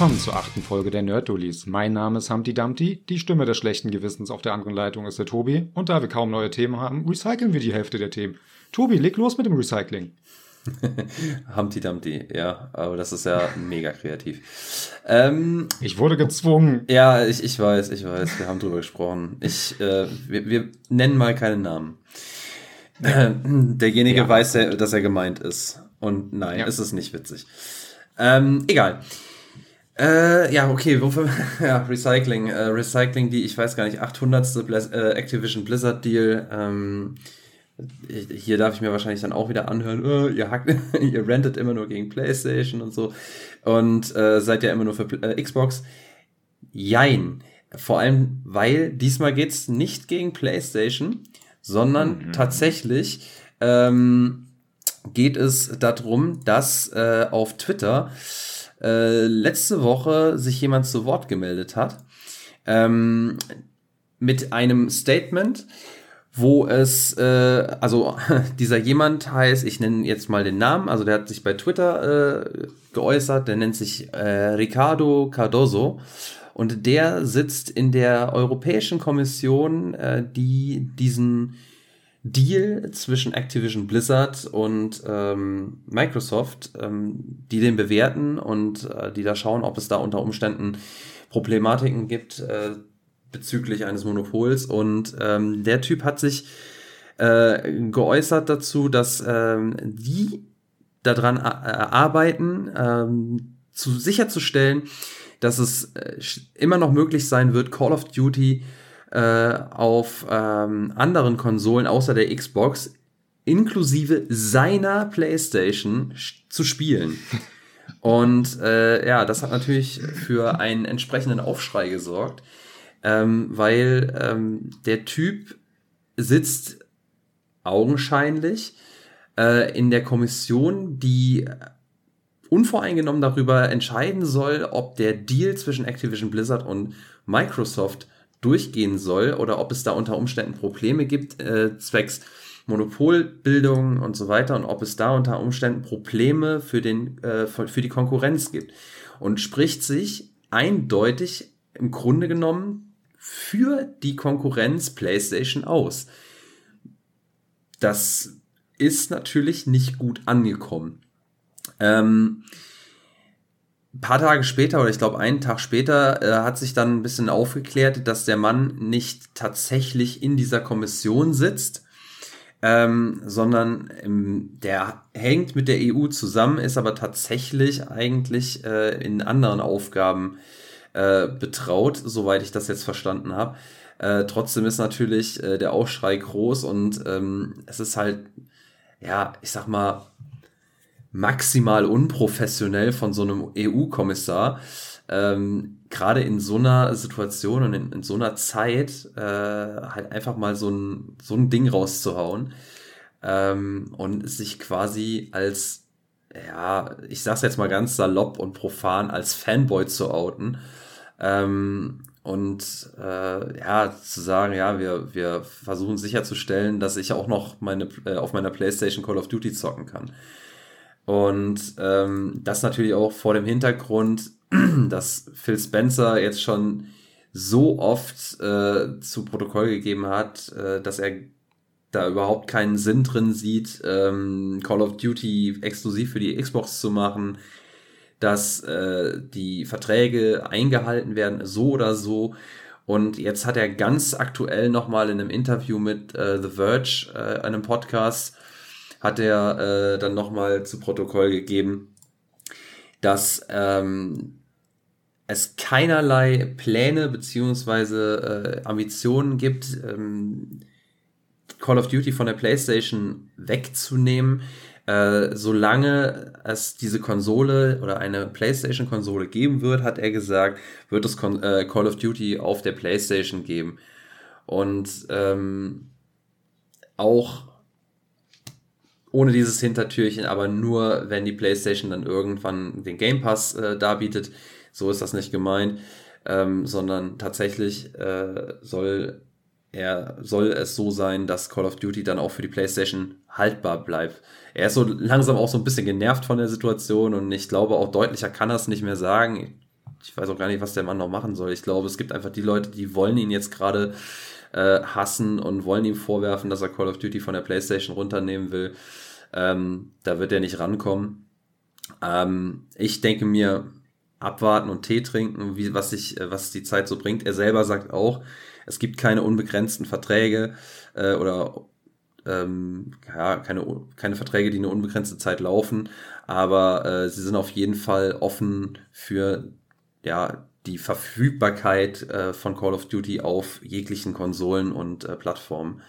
Willkommen zur achten Folge der Nerd-Dullis. Mein Name ist Humpty Dumpty, die Stimme des schlechten Gewissens auf der anderen Leitung ist der Tobi und da wir kaum neue Themen haben, recyceln wir die Hälfte der Themen. Tobi, leg los mit dem Recycling. Humpty Dumpty, ja, aber das ist ja mega kreativ. Ähm, ich wurde gezwungen. Ja, ich, ich weiß, ich weiß, wir haben drüber gesprochen. Ich, äh, wir, wir nennen mal keinen Namen. Äh, derjenige ja. weiß, dass er gemeint ist. Und nein, ja. ist es nicht witzig. Ähm, egal. Äh, ja, okay, wofür? ja, Recycling. Äh, Recycling, die, ich weiß gar nicht, 800. Blaz äh, Activision Blizzard Deal. Ähm, hier darf ich mir wahrscheinlich dann auch wieder anhören, oh, ihr, hackt, ihr rentet immer nur gegen PlayStation und so und äh, seid ja immer nur für äh, Xbox. Jein. Vor allem, weil diesmal geht's nicht gegen PlayStation, sondern mhm. tatsächlich ähm, geht es darum, dass äh, auf Twitter äh, letzte Woche sich jemand zu Wort gemeldet hat ähm, mit einem Statement, wo es, äh, also dieser jemand heißt, ich nenne jetzt mal den Namen, also der hat sich bei Twitter äh, geäußert, der nennt sich äh, Ricardo Cardoso. Und der sitzt in der Europäischen Kommission, äh, die diesen Deal zwischen Activision Blizzard und ähm, Microsoft, ähm, die den bewerten und äh, die da schauen, ob es da unter Umständen Problematiken gibt, äh, bezüglich eines Monopols. Und ähm, der Typ hat sich äh, geäußert dazu, dass ähm, die daran äh, arbeiten, ähm, zu sicherzustellen, dass es äh, immer noch möglich sein wird, Call of Duty äh, auf ähm, anderen Konsolen außer der Xbox inklusive seiner PlayStation zu spielen. Und äh, ja, das hat natürlich für einen entsprechenden Aufschrei gesorgt ähm, weil ähm, der Typ sitzt augenscheinlich äh, in der Kommission, die unvoreingenommen darüber entscheiden soll, ob der Deal zwischen Activision Blizzard und Microsoft durchgehen soll oder ob es da unter Umständen Probleme gibt, äh, zwecks Monopolbildung und so weiter und ob es da unter Umständen Probleme für, den, äh, für die Konkurrenz gibt. Und spricht sich eindeutig im Grunde genommen für die Konkurrenz PlayStation aus. Das ist natürlich nicht gut angekommen. Ähm, ein paar Tage später, oder ich glaube einen Tag später, äh, hat sich dann ein bisschen aufgeklärt, dass der Mann nicht tatsächlich in dieser Kommission sitzt, ähm, sondern ähm, der hängt mit der EU zusammen, ist aber tatsächlich eigentlich äh, in anderen Aufgaben äh, betraut, soweit ich das jetzt verstanden habe. Äh, trotzdem ist natürlich äh, der Aufschrei groß und ähm, es ist halt, ja, ich sag mal, maximal unprofessionell von so einem EU-Kommissar, ähm, gerade in so einer Situation und in, in so einer Zeit äh, halt einfach mal so ein, so ein Ding rauszuhauen ähm, und sich quasi als, ja, ich sag's jetzt mal ganz salopp und profan, als Fanboy zu outen ähm, und äh, ja, zu sagen, ja, wir, wir versuchen sicherzustellen, dass ich auch noch meine, äh, auf meiner PlayStation Call of Duty zocken kann. Und ähm, das natürlich auch vor dem Hintergrund, dass Phil Spencer jetzt schon so oft äh, zu Protokoll gegeben hat, äh, dass er da überhaupt keinen Sinn drin sieht, ähm, Call of Duty exklusiv für die Xbox zu machen, dass äh, die Verträge eingehalten werden, so oder so. Und jetzt hat er ganz aktuell nochmal in einem Interview mit äh, The Verge, äh, einem Podcast, hat er äh, dann nochmal zu Protokoll gegeben, dass ähm, es keinerlei Pläne beziehungsweise äh, Ambitionen gibt, ähm, Call of Duty von der PlayStation wegzunehmen. Äh, solange es diese Konsole oder eine PlayStation-Konsole geben wird, hat er gesagt, wird es Con äh, Call of Duty auf der PlayStation geben. Und ähm, auch ohne dieses Hintertürchen, aber nur, wenn die PlayStation dann irgendwann den Game Pass äh, darbietet. So ist das nicht gemeint, ähm, sondern tatsächlich äh, soll er soll es so sein, dass Call of Duty dann auch für die PlayStation haltbar bleibt. Er ist so langsam auch so ein bisschen genervt von der Situation und ich glaube auch deutlicher kann er es nicht mehr sagen. Ich weiß auch gar nicht, was der Mann noch machen soll. Ich glaube, es gibt einfach die Leute, die wollen ihn jetzt gerade äh, hassen und wollen ihm vorwerfen, dass er Call of Duty von der PlayStation runternehmen will. Ähm, da wird er nicht rankommen. Ähm, ich denke mir, abwarten und Tee trinken, wie, was, sich, äh, was die Zeit so bringt. Er selber sagt auch, es gibt keine unbegrenzten Verträge äh, oder ähm, ja, keine, keine Verträge, die eine unbegrenzte Zeit laufen, aber äh, sie sind auf jeden Fall offen für ja, die Verfügbarkeit äh, von Call of Duty auf jeglichen Konsolen und äh, Plattformen.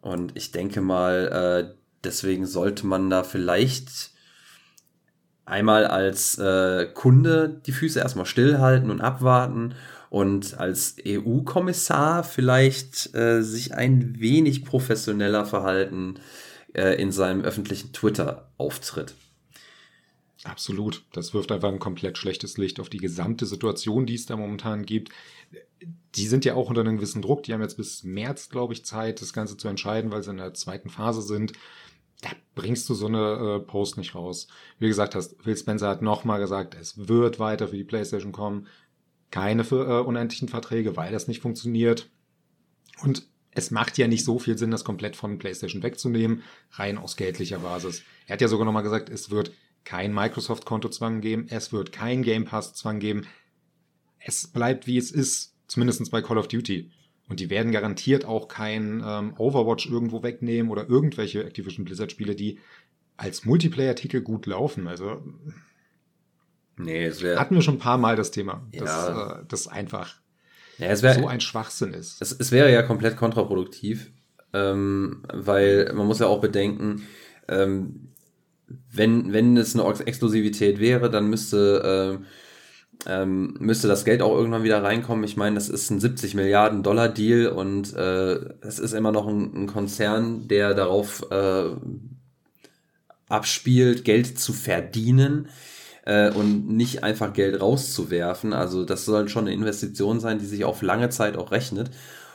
Und ich denke mal, äh, deswegen sollte man da vielleicht einmal als äh, Kunde die Füße erstmal stillhalten und abwarten und als EU-Kommissar vielleicht äh, sich ein wenig professioneller verhalten äh, in seinem öffentlichen Twitter-Auftritt. Absolut. Das wirft einfach ein komplett schlechtes Licht auf die gesamte Situation, die es da momentan gibt. Die sind ja auch unter einem gewissen Druck. Die haben jetzt bis März, glaube ich, Zeit, das Ganze zu entscheiden, weil sie in der zweiten Phase sind da bringst du so eine äh, Post nicht raus. Wie gesagt hast, Phil Spencer hat nochmal gesagt, es wird weiter für die PlayStation kommen. Keine für, äh, unendlichen Verträge, weil das nicht funktioniert. Und es macht ja nicht so viel Sinn, das komplett von PlayStation wegzunehmen, rein aus geldlicher Basis. Er hat ja sogar nochmal gesagt, es wird kein Microsoft-Kontozwang geben, es wird kein Game Pass-Zwang geben. Es bleibt wie es ist, zumindest bei Call of Duty. Und die werden garantiert auch kein ähm, Overwatch irgendwo wegnehmen oder irgendwelche Activision Blizzard-Spiele, die als Multiplayer-Titel gut laufen. Also nee, es wär, hatten wir schon ein paar Mal das Thema, ja. dass äh, das einfach ja, wär, so ein Schwachsinn ist. Es, es wäre ja komplett kontraproduktiv, ähm, weil man muss ja auch bedenken, ähm, wenn, wenn es eine Exklusivität wäre, dann müsste äh, ähm, müsste das Geld auch irgendwann wieder reinkommen. Ich meine, das ist ein 70 Milliarden Dollar Deal und äh, es ist immer noch ein, ein Konzern, der darauf äh, abspielt, Geld zu verdienen äh, und nicht einfach Geld rauszuwerfen. Also das soll schon eine Investition sein, die sich auf lange Zeit auch rechnet.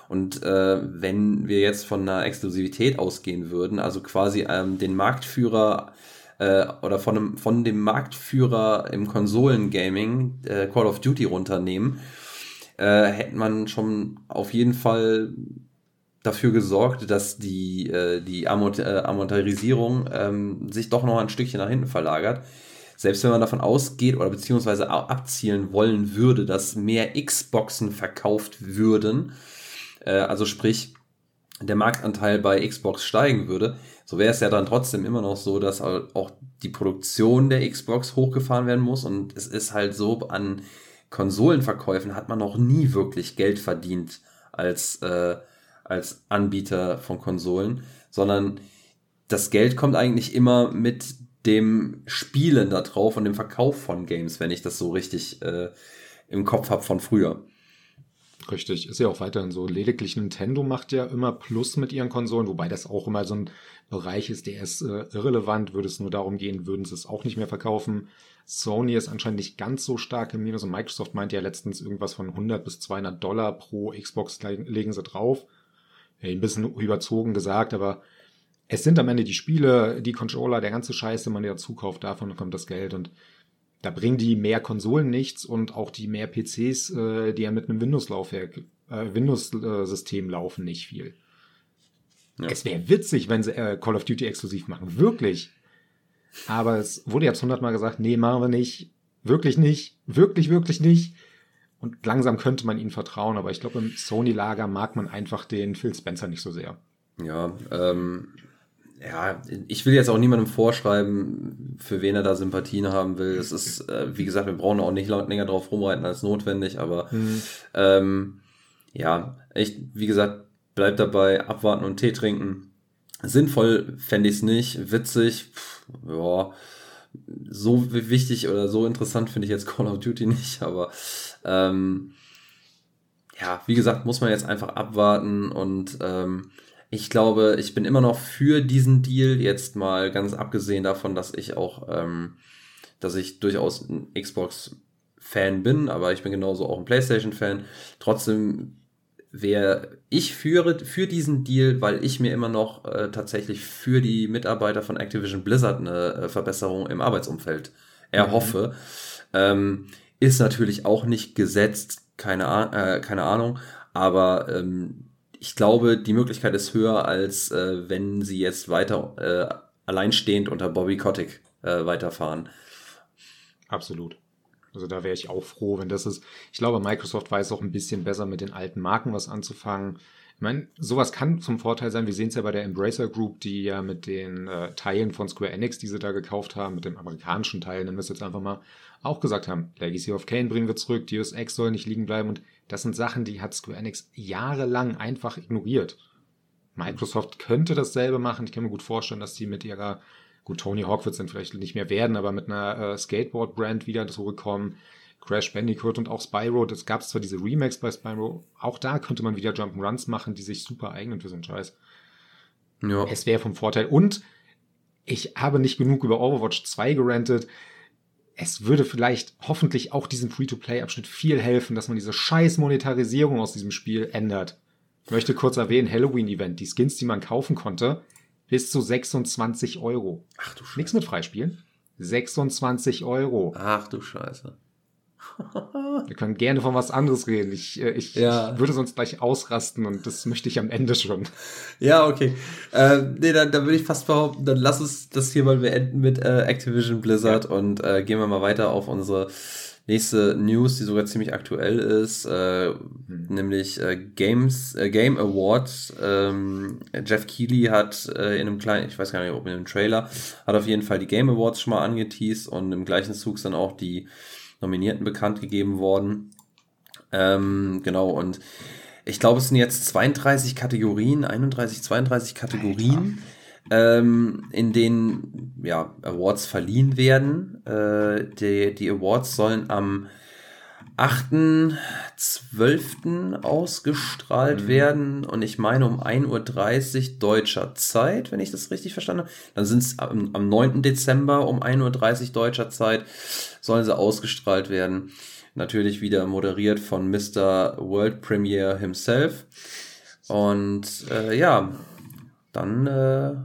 Und äh, wenn wir jetzt von einer Exklusivität ausgehen würden, also quasi ähm, den Marktführer äh, oder von, einem, von dem Marktführer im Konsolengaming äh, Call of Duty runternehmen, äh, hätte man schon auf jeden Fall dafür gesorgt, dass die, äh, die Amort äh, ähm, sich doch noch ein Stückchen nach hinten verlagert. Selbst wenn man davon ausgeht oder beziehungsweise abzielen wollen würde, dass mehr Xboxen verkauft würden, äh, also sprich der Marktanteil bei Xbox steigen würde, so wäre es ja dann trotzdem immer noch so, dass auch die Produktion der Xbox hochgefahren werden muss. Und es ist halt so, an Konsolenverkäufen hat man noch nie wirklich Geld verdient als, äh, als Anbieter von Konsolen, sondern das Geld kommt eigentlich immer mit dem Spielen da drauf und dem Verkauf von Games, wenn ich das so richtig äh, im Kopf habe von früher. Richtig, ist ja auch weiterhin so. Lediglich Nintendo macht ja immer Plus mit ihren Konsolen, wobei das auch immer so ein Bereich ist, der ist äh, irrelevant. Würde es nur darum gehen, würden sie es auch nicht mehr verkaufen. Sony ist anscheinend nicht ganz so stark im Minus und Microsoft meint ja letztens irgendwas von 100 bis 200 Dollar pro Xbox legen sie drauf. Ein bisschen überzogen gesagt, aber es sind am Ende die Spiele, die Controller, der ganze Scheiß, den man ja zukauft, davon kommt das Geld und da bringen die mehr Konsolen nichts und auch die mehr PCs, äh, die ja mit einem Windows-Laufwerk, äh, Windows-System laufen, nicht viel. Ja. Es wäre witzig, wenn sie äh, Call of Duty exklusiv machen, wirklich. Aber es wurde jetzt hundertmal gesagt, nee, machen wir nicht, wirklich nicht, wirklich, wirklich nicht. Und langsam könnte man ihnen vertrauen, aber ich glaube, im Sony-Lager mag man einfach den Phil Spencer nicht so sehr. Ja, ähm, ja, ich will jetzt auch niemandem vorschreiben, für wen er da Sympathien haben will. Es ist, äh, wie gesagt, wir brauchen auch nicht länger drauf rumreiten als notwendig, aber mhm. ähm, ja, ich, wie gesagt, bleib dabei, abwarten und Tee trinken. Sinnvoll fände ich es nicht, witzig, pff, ja, so wichtig oder so interessant finde ich jetzt Call of Duty nicht, aber ähm, ja, wie gesagt, muss man jetzt einfach abwarten und ähm, ich glaube, ich bin immer noch für diesen Deal, jetzt mal ganz abgesehen davon, dass ich auch, ähm, dass ich durchaus ein Xbox-Fan bin, aber ich bin genauso auch ein PlayStation-Fan. Trotzdem wer ich führe für diesen Deal, weil ich mir immer noch äh, tatsächlich für die Mitarbeiter von Activision Blizzard eine äh, Verbesserung im Arbeitsumfeld erhoffe, mhm. ähm, ist natürlich auch nicht gesetzt, keine, äh, keine Ahnung, aber ähm, ich glaube, die Möglichkeit ist höher, als äh, wenn sie jetzt weiter äh, alleinstehend unter Bobby Kotick äh, weiterfahren. Absolut. Also da wäre ich auch froh, wenn das ist. Ich glaube, Microsoft weiß auch ein bisschen besser mit den alten Marken was anzufangen. Ich meine, sowas kann zum Vorteil sein. Wir sehen es ja bei der Embracer Group, die ja mit den äh, Teilen von Square Enix, die sie da gekauft haben, mit dem amerikanischen Teil, nennen wir es jetzt einfach mal, auch gesagt haben, Legacy of Kane bringen wir zurück, Deus Ex soll nicht liegen bleiben und das sind Sachen, die hat Square Enix jahrelang einfach ignoriert. Microsoft könnte dasselbe machen. Ich kann mir gut vorstellen, dass die mit ihrer Gut, Tony Hawk wird es dann vielleicht nicht mehr werden, aber mit einer äh, Skateboard-Brand wieder zurückkommen. Crash Bandicoot und auch Spyro, das gab es zwar diese Remakes bei Spyro, auch da könnte man wieder Jump'n'Runs machen, die sich super eignen für so einen Scheiß. Ja. Es wäre vom Vorteil. Und ich habe nicht genug über Overwatch 2 gerantet. Es würde vielleicht hoffentlich auch diesem Free-to-Play-Abschnitt viel helfen, dass man diese scheiß Monetarisierung aus diesem Spiel ändert. Ich möchte kurz erwähnen, Halloween-Event, die Skins, die man kaufen konnte, bis zu 26 Euro. Ach du Scheiße. Nichts mit Freispielen. 26 Euro. Ach du Scheiße. Wir können gerne von was anderes reden. Ich, äh, ich, ja. ich, würde sonst gleich ausrasten und das möchte ich am Ende schon. Ja, okay. Äh, nee, dann, dann würde ich fast behaupten, dann lass uns das hier mal beenden mit äh, Activision Blizzard ja. und äh, gehen wir mal weiter auf unsere Nächste News, die sogar ziemlich aktuell ist, äh, mhm. nämlich äh, Games, äh, Game Awards. Ähm, Jeff Keighley hat äh, in einem kleinen, ich weiß gar nicht, ob in einem Trailer, hat auf jeden Fall die Game Awards schon mal angeteased und im gleichen Zug sind auch die Nominierten bekannt gegeben worden. Ähm, genau, und ich glaube, es sind jetzt 32 Kategorien, 31, 32 Kategorien. Ähm, in denen ja, Awards verliehen werden. Äh, die, die Awards sollen am 8.12. ausgestrahlt mhm. werden und ich meine um 1.30 Uhr deutscher Zeit, wenn ich das richtig verstanden habe. Dann sind es am, am 9. Dezember um 1.30 Uhr deutscher Zeit sollen sie ausgestrahlt werden. Natürlich wieder moderiert von Mr. World Premiere himself. Und äh, ja, dann äh,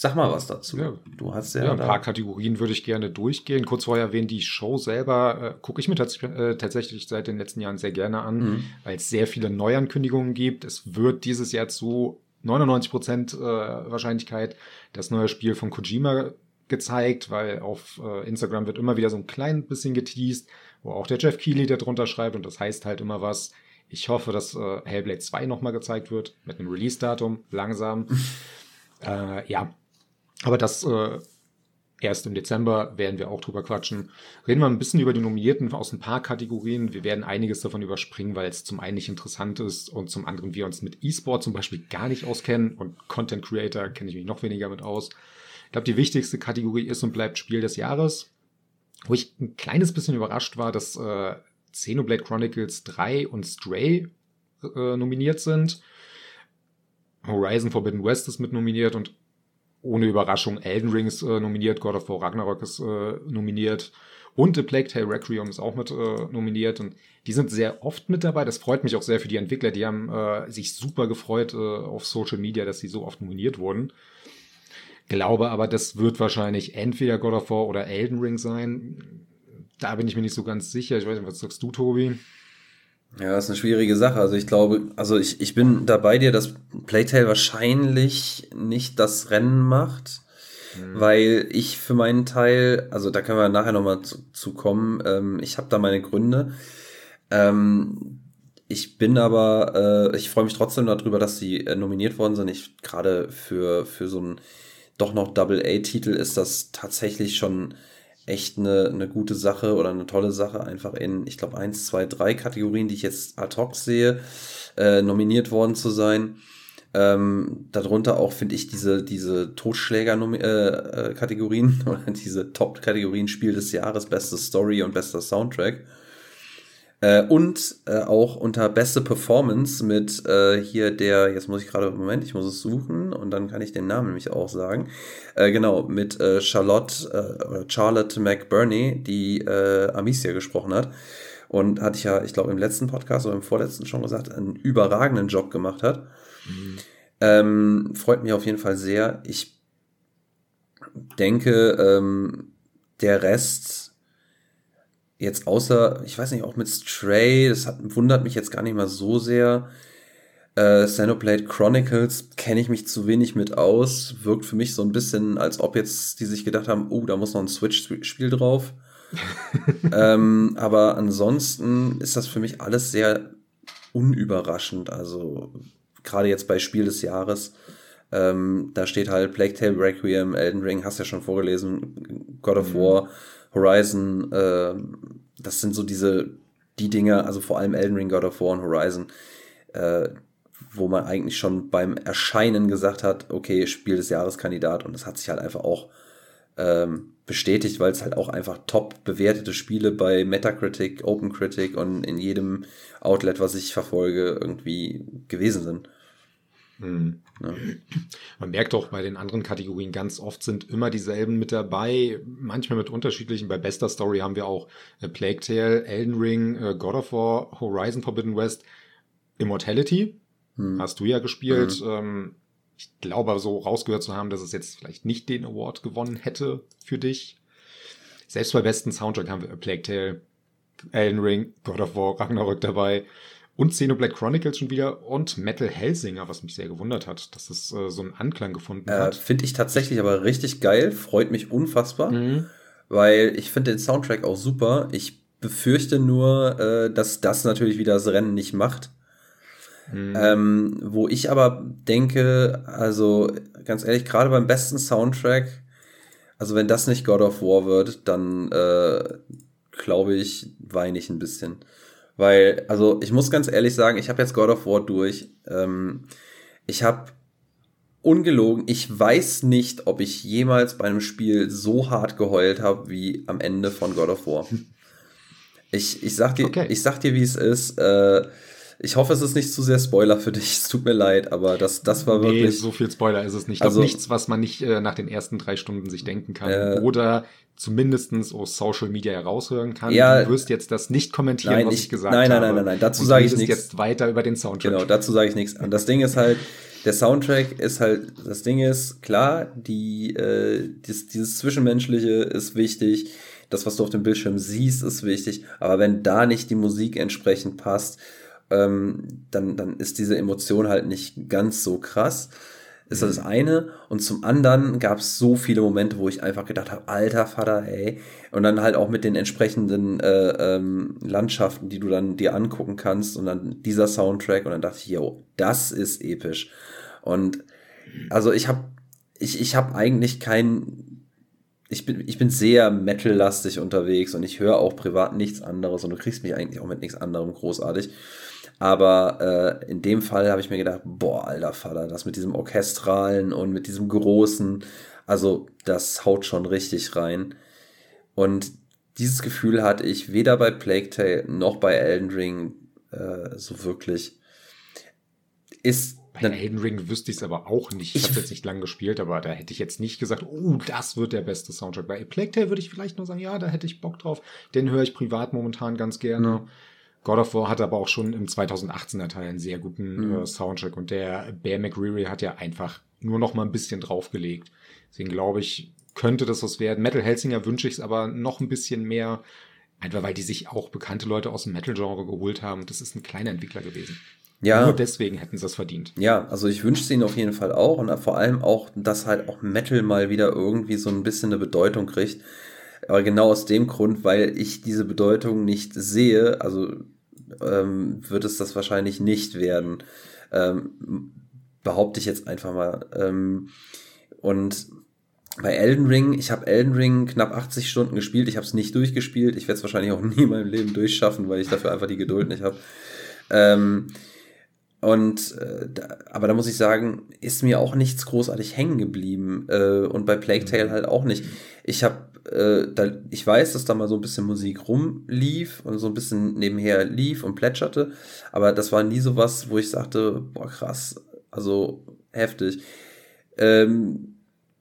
Sag mal was dazu. Ja. Du hast ja, ja ein paar Kategorien würde ich gerne durchgehen. Kurz vorher erwähnt, die Show selber äh, gucke ich mir tats äh, tatsächlich seit den letzten Jahren sehr gerne an, mhm. weil es sehr viele Neuankündigungen gibt. Es wird dieses Jahr zu 99 Prozent äh, Wahrscheinlichkeit das neue Spiel von Kojima gezeigt, weil auf äh, Instagram wird immer wieder so ein klein bisschen geteased, wo auch der Jeff Keighley darunter schreibt und das heißt halt immer was. Ich hoffe, dass äh, Hellblade 2 nochmal gezeigt wird mit einem Release-Datum, langsam. äh, ja, aber das äh, erst im Dezember werden wir auch drüber quatschen. Reden wir ein bisschen über die Nominierten aus ein paar Kategorien. Wir werden einiges davon überspringen, weil es zum einen nicht interessant ist und zum anderen wir uns mit E-Sport zum Beispiel gar nicht auskennen und Content Creator kenne ich mich noch weniger mit aus. Ich glaube, die wichtigste Kategorie ist und bleibt Spiel des Jahres, wo ich ein kleines bisschen überrascht war, dass äh, Xenoblade Chronicles 3 und Stray äh, nominiert sind. Horizon Forbidden West ist mit nominiert und ohne Überraschung Elden Ring ist äh, nominiert, God of War Ragnarok ist äh, nominiert und The Plague Tale Requiem ist auch mit äh, nominiert und die sind sehr oft mit dabei. Das freut mich auch sehr für die Entwickler. Die haben äh, sich super gefreut äh, auf Social Media, dass sie so oft nominiert wurden. Glaube aber, das wird wahrscheinlich entweder God of War oder Elden Ring sein. Da bin ich mir nicht so ganz sicher. Ich weiß nicht, was sagst du, Tobi? Ja, das ist eine schwierige Sache. Also ich glaube, also ich, ich bin da bei dir, dass Playtale wahrscheinlich nicht das Rennen macht, mhm. weil ich für meinen Teil, also da können wir nachher nochmal zu, zu kommen, ähm, ich habe da meine Gründe. Ähm, ich bin aber, äh, ich freue mich trotzdem darüber, dass sie äh, nominiert worden sind. Ich gerade für, für so ein doch noch Double-A-Titel ist das tatsächlich schon echt eine, eine gute Sache oder eine tolle Sache, einfach in, ich glaube, eins, zwei, drei Kategorien, die ich jetzt ad hoc sehe, äh, nominiert worden zu sein. Ähm, darunter auch finde ich diese, diese Totschläger-Kategorien äh, äh, oder diese Top-Kategorien Spiel des Jahres, beste Story und bester Soundtrack. Äh, und äh, auch unter beste Performance mit äh, hier der, jetzt muss ich gerade, Moment, ich muss es suchen und dann kann ich den Namen nämlich auch sagen. Äh, genau, mit äh, Charlotte äh, oder Charlotte McBurney, die Amicia gesprochen hat. und hatte ich ja, ich glaube, im letzten Podcast oder im vorletzten schon gesagt, einen überragenden Job gemacht hat. Mhm. Ähm, freut mich auf jeden Fall sehr. Ich denke, ähm, der Rest jetzt außer, ich weiß nicht, auch mit Stray, das hat, wundert mich jetzt gar nicht mal so sehr. Äh, Xenoblade Chronicles kenne ich mich zu wenig mit aus. Wirkt für mich so ein bisschen, als ob jetzt die sich gedacht haben, oh, da muss noch ein Switch-Spiel drauf. ähm, aber ansonsten ist das für mich alles sehr unüberraschend. Also gerade jetzt bei Spiel des Jahres. Ähm, da steht halt Plague Tale Requiem, Elden Ring, hast ja schon vorgelesen, God of mhm. War, Horizon. Äh, das sind so diese die Dinge, also vor allem Elden Ring, God of War und Horizon, äh, wo man eigentlich schon beim Erscheinen gesagt hat, okay, Spiel des Jahres Kandidat und das hat sich halt einfach auch ähm, bestätigt, weil es halt auch einfach top bewertete Spiele bei Metacritic, OpenCritic und in jedem Outlet, was ich verfolge, irgendwie gewesen sind. Hm. Ja. Man merkt auch bei den anderen Kategorien ganz oft sind immer dieselben mit dabei, manchmal mit unterschiedlichen. Bei Bester Story haben wir auch äh, Plague Tale, Elden Ring, äh, God of War, Horizon Forbidden West, Immortality. Hm. Hast du ja gespielt. Mhm. Ähm, ich glaube so rausgehört zu haben, dass es jetzt vielleicht nicht den Award gewonnen hätte für dich. Selbst bei besten Soundtrack haben wir A Plague Tale, Elden Ring, God of War, Ragnarök dabei und Xenoblade Chronicles schon wieder und Metal Hellsinger, was mich sehr gewundert hat, dass es äh, so einen Anklang gefunden äh, hat. Finde ich tatsächlich aber richtig geil, freut mich unfassbar, mhm. weil ich finde den Soundtrack auch super. Ich befürchte nur, äh, dass das natürlich wieder das Rennen nicht macht. Mhm. Ähm, wo ich aber denke, also ganz ehrlich, gerade beim besten Soundtrack, also wenn das nicht God of War wird, dann äh, glaube ich, weine ich ein bisschen. Weil, also ich muss ganz ehrlich sagen, ich habe jetzt God of War durch. Ähm, ich habe ungelogen, ich weiß nicht, ob ich jemals bei einem Spiel so hart geheult habe wie am Ende von God of War. Ich, ich, sag, dir, okay. ich sag dir, wie es ist. Äh, ich hoffe, es ist nicht zu sehr Spoiler für dich. Es tut mir leid, aber das, das war nee, wirklich. so viel Spoiler ist es nicht. Also, nichts, was man nicht äh, nach den ersten drei Stunden sich denken kann. Äh, Oder zumindestens aus Social Media heraushören kann. Ja, du wirst jetzt das nicht kommentieren, nein, was ich, ich gesagt nein, nein, habe. Nein, nein, nein, nein, dazu sage ich nichts. jetzt weiter über den Soundtrack. Genau, dazu sage ich nichts. Und das Ding ist halt, der Soundtrack ist halt, das Ding ist, klar, die, äh, dieses, dieses Zwischenmenschliche ist wichtig. Das, was du auf dem Bildschirm siehst, ist wichtig. Aber wenn da nicht die Musik entsprechend passt, ähm, dann, dann ist diese Emotion halt nicht ganz so krass. Ist das, das mhm. eine. Und zum anderen gab es so viele Momente, wo ich einfach gedacht habe, alter Vater, ey. Und dann halt auch mit den entsprechenden äh, ähm, Landschaften, die du dann dir angucken kannst. Und dann dieser Soundtrack. Und dann dachte ich, yo, das ist episch. Und also ich habe ich, ich hab eigentlich kein ich bin, ich bin sehr metal-lastig unterwegs und ich höre auch privat nichts anderes und du kriegst mich eigentlich auch mit nichts anderem großartig. Aber äh, in dem Fall habe ich mir gedacht, boah, alter Vater, das mit diesem Orchestralen und mit diesem Großen, also das haut schon richtig rein. Und dieses Gefühl hatte ich weder bei Plague Tale noch bei Elden Ring äh, so wirklich. Ist bei Elden Ring wüsste ich es aber auch nicht. Ich, ich habe jetzt nicht lange gespielt, aber da hätte ich jetzt nicht gesagt, oh, das wird der beste Soundtrack. Bei Plague Tale würde ich vielleicht nur sagen, ja, da hätte ich Bock drauf. Den höre ich privat momentan ganz gerne. Mhm. God of War hat aber auch schon im 2018er Teil einen sehr guten mhm. äh, Soundtrack und der Bear McCreary hat ja einfach nur noch mal ein bisschen draufgelegt. Deswegen glaube ich, könnte das was werden. Metal Helsinger wünsche ich es aber noch ein bisschen mehr, einfach weil die sich auch bekannte Leute aus dem Metal-Genre geholt haben. Das ist ein kleiner Entwickler gewesen. Ja. Nur deswegen hätten sie es verdient. Ja, also ich wünsche es ihnen auf jeden Fall auch und vor allem auch, dass halt auch Metal mal wieder irgendwie so ein bisschen eine Bedeutung kriegt. Aber genau aus dem Grund, weil ich diese Bedeutung nicht sehe, also ähm, wird es das wahrscheinlich nicht werden. Ähm, behaupte ich jetzt einfach mal. Ähm, und bei Elden Ring, ich habe Elden Ring knapp 80 Stunden gespielt, ich habe es nicht durchgespielt, ich werde es wahrscheinlich auch nie in meinem Leben durchschaffen, weil ich dafür einfach die Geduld nicht habe. Ähm, und äh, da, aber da muss ich sagen, ist mir auch nichts großartig hängen geblieben. Äh, und bei Plague Tale halt auch nicht. Ich habe, äh, da, ich weiß, dass da mal so ein bisschen Musik rumlief und so ein bisschen nebenher lief und plätscherte, aber das war nie so was, wo ich sagte, boah, krass, also heftig. Ähm,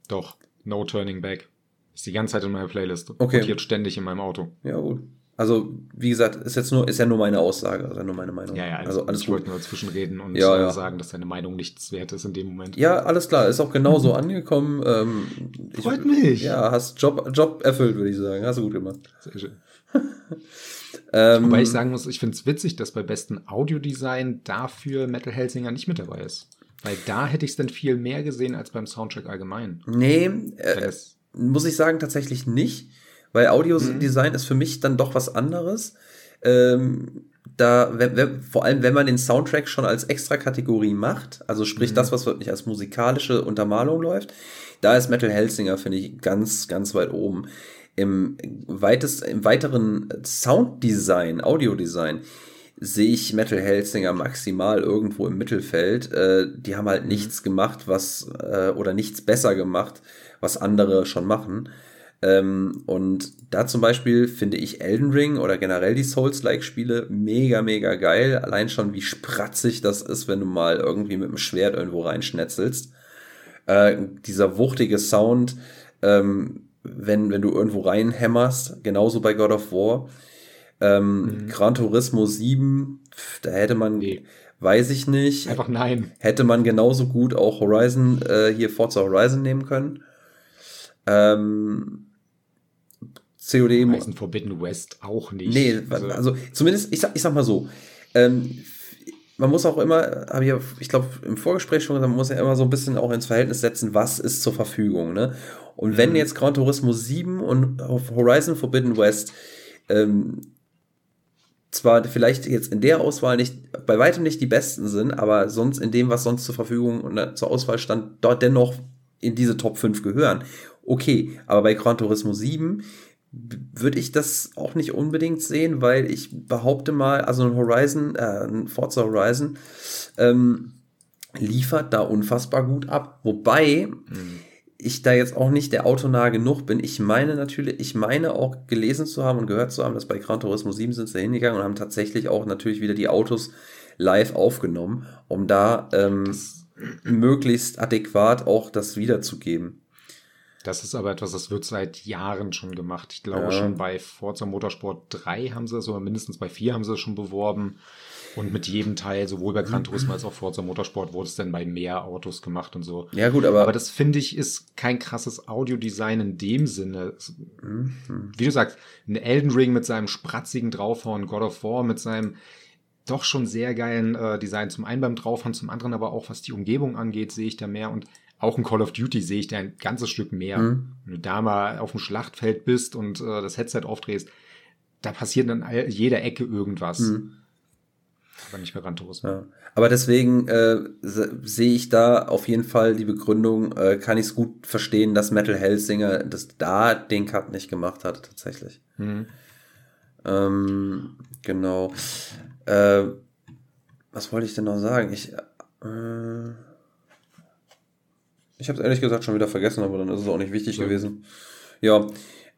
Doch, No Turning Back. Ist die ganze Zeit in meiner Playlist. Okay. Rotiert ständig in meinem Auto. Ja, gut. Also, wie gesagt, ist jetzt nur, ist ja nur meine Aussage, also nur meine Meinung. Ja, ja, also, alles ich wollte nur zwischenreden und ja, ja. sagen, dass deine Meinung nichts wert ist in dem Moment. Ja, alles klar, ist auch genauso angekommen. Ähm, Freut mich. Ja, hast Job, Job erfüllt, würde ich sagen. Hast du gut gemacht. Sehr schön. ähm, Wobei ich sagen muss, ich finde es witzig, dass bei besten Audiodesign dafür Metal Helsinger nicht mit dabei ist. Weil da hätte ich es dann viel mehr gesehen als beim Soundtrack allgemein. Nee, äh, muss ich sagen, tatsächlich nicht. Weil Audiodesign mhm. ist für mich dann doch was anderes. Ähm, da, wenn, wenn, vor allem, wenn man den Soundtrack schon als Extra-Kategorie macht, also sprich mhm. das, was wirklich als musikalische Untermalung läuft, da ist Metal Hellsinger, finde ich, ganz, ganz weit oben. Im, weitest, im weiteren Sounddesign, Audiodesign, sehe ich Metal Hellsinger maximal irgendwo im Mittelfeld. Äh, die haben halt mhm. nichts gemacht, was, äh, oder nichts besser gemacht, was andere schon machen. Ähm, und da zum Beispiel finde ich Elden Ring oder generell die Souls-like-Spiele mega, mega geil. Allein schon, wie spratzig das ist, wenn du mal irgendwie mit dem Schwert irgendwo reinschnetzelst. Äh, dieser wuchtige Sound, ähm, wenn, wenn du irgendwo reinhämmerst, genauso bei God of War. Ähm, mhm. Gran Turismo 7, da hätte man, nee. weiß ich nicht. Einfach nein. Hätte man genauso gut auch Horizon, äh, hier Forza Horizon nehmen können. Ähm, COD. Horizon Forbidden West auch nicht. Nee, also, also zumindest, ich sag, ich sag mal so, ähm, man muss auch immer, habe ich, ich glaube, im Vorgespräch schon gesagt, man muss ja immer so ein bisschen auch ins Verhältnis setzen, was ist zur Verfügung. Ne? Und wenn mhm. jetzt Gran Turismo 7 und Horizon Forbidden West ähm, zwar vielleicht jetzt in der Auswahl nicht, bei weitem nicht die besten sind, aber sonst in dem, was sonst zur Verfügung und äh, zur Auswahl stand, dort dennoch in diese Top 5 gehören. Okay, aber bei Gran Turismo 7 würde ich das auch nicht unbedingt sehen, weil ich behaupte mal, also ein Horizon, äh, ein Forza Horizon ähm, liefert da unfassbar gut ab. Wobei mhm. ich da jetzt auch nicht der Autonah genug bin. Ich meine natürlich, ich meine auch gelesen zu haben und gehört zu haben, dass bei Gran Turismo 7 sind sie hingegangen und haben tatsächlich auch natürlich wieder die Autos live aufgenommen, um da ähm, möglichst adäquat auch das wiederzugeben. Das ist aber etwas, das wird seit Jahren schon gemacht. Ich glaube, ja. schon bei Forza Motorsport 3 haben sie es, oder mindestens bei 4 haben sie es schon beworben. Und mit jedem Teil, sowohl bei Gran Turismo als auch Forza Motorsport, wurde es dann bei mehr Autos gemacht und so. Ja, gut, aber. Aber das finde ich ist kein krasses Audiodesign in dem Sinne. Mhm. Wie du sagst, ein Elden Ring mit seinem spratzigen Draufhauen, God of War mit seinem doch schon sehr geilen äh, Design. Zum einen beim Draufhauen, zum anderen aber auch, was die Umgebung angeht, sehe ich da mehr. Und auch in Call of Duty sehe ich da ein ganzes Stück mehr. Mhm. Wenn du da mal auf dem Schlachtfeld bist und äh, das Headset aufdrehst, da passiert dann jeder Ecke irgendwas. Mhm. Aber nicht mehr Gran Turismo. Ja. Aber deswegen äh, sehe ich da auf jeden Fall die Begründung, äh, kann ich es gut verstehen, dass Metal Hellsinger das da den Cut nicht gemacht hat, tatsächlich. Mhm. Ähm, genau. Äh, was wollte ich denn noch sagen? Ich, äh, ich habe es ehrlich gesagt schon wieder vergessen, aber dann ist es auch nicht wichtig ja. gewesen. Ja.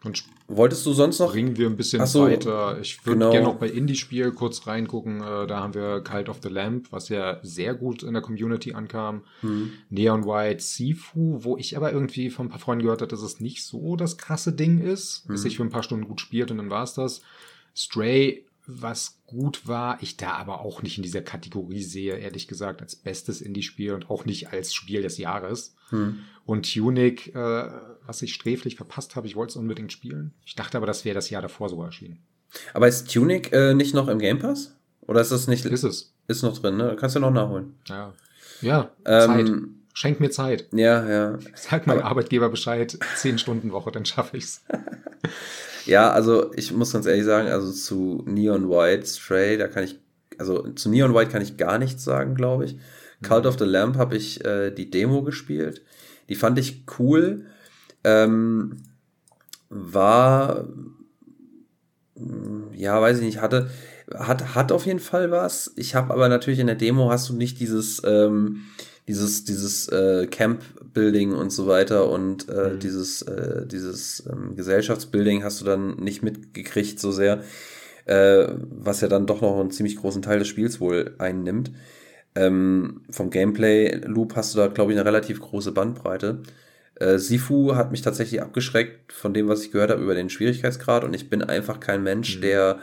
Und wolltest du sonst noch? Bringen wir ein bisschen so, weiter. Ich würde genau. gerne noch bei Indie-Spiel kurz reingucken. Äh, da haben wir Cult of the Lamp, was ja sehr gut in der Community ankam. Mhm. Neon White Sifu, wo ich aber irgendwie von ein paar Freunden gehört habe, dass es nicht so das krasse Ding ist. Mhm. Dass sich für ein paar Stunden gut spielt und dann war es das. Stray was gut war, ich da aber auch nicht in dieser Kategorie sehe, ehrlich gesagt, als bestes Indie-Spiel und auch nicht als Spiel des Jahres. Hm. Und Tunic, äh, was ich sträflich verpasst habe, ich wollte es unbedingt spielen. Ich dachte aber, das wäre das Jahr davor sogar erschienen. Aber ist Tunic äh, nicht noch im Game Pass? Oder ist das nicht? Ist es. Ist noch drin, ne? Kannst du noch nachholen. Ja. Ja, ähm, Zeit. Schenk mir Zeit. Ja, ja. Sag meinem Arbeitgeber Bescheid, 10 Stunden Woche, dann schaffe ich's. Ja, also ich muss ganz ehrlich sagen, also zu Neon White Stray, da kann ich, also zu Neon White kann ich gar nichts sagen, glaube ich. Mhm. Cult of the Lamp habe ich äh, die Demo gespielt. Die fand ich cool. Ähm, war, mm, ja, weiß ich nicht, hatte, hat, hat auf jeden Fall was. Ich habe aber natürlich in der Demo hast du nicht dieses, ähm, dieses, dieses äh, Camp-Building und so weiter und äh, mhm. dieses, äh, dieses ähm, Gesellschaftsbuilding hast du dann nicht mitgekriegt so sehr, äh, was ja dann doch noch einen ziemlich großen Teil des Spiels wohl einnimmt. Ähm, vom Gameplay-Loop hast du da, glaube ich, eine relativ große Bandbreite. Äh, Sifu hat mich tatsächlich abgeschreckt von dem, was ich gehört habe über den Schwierigkeitsgrad und ich bin einfach kein Mensch, mhm. der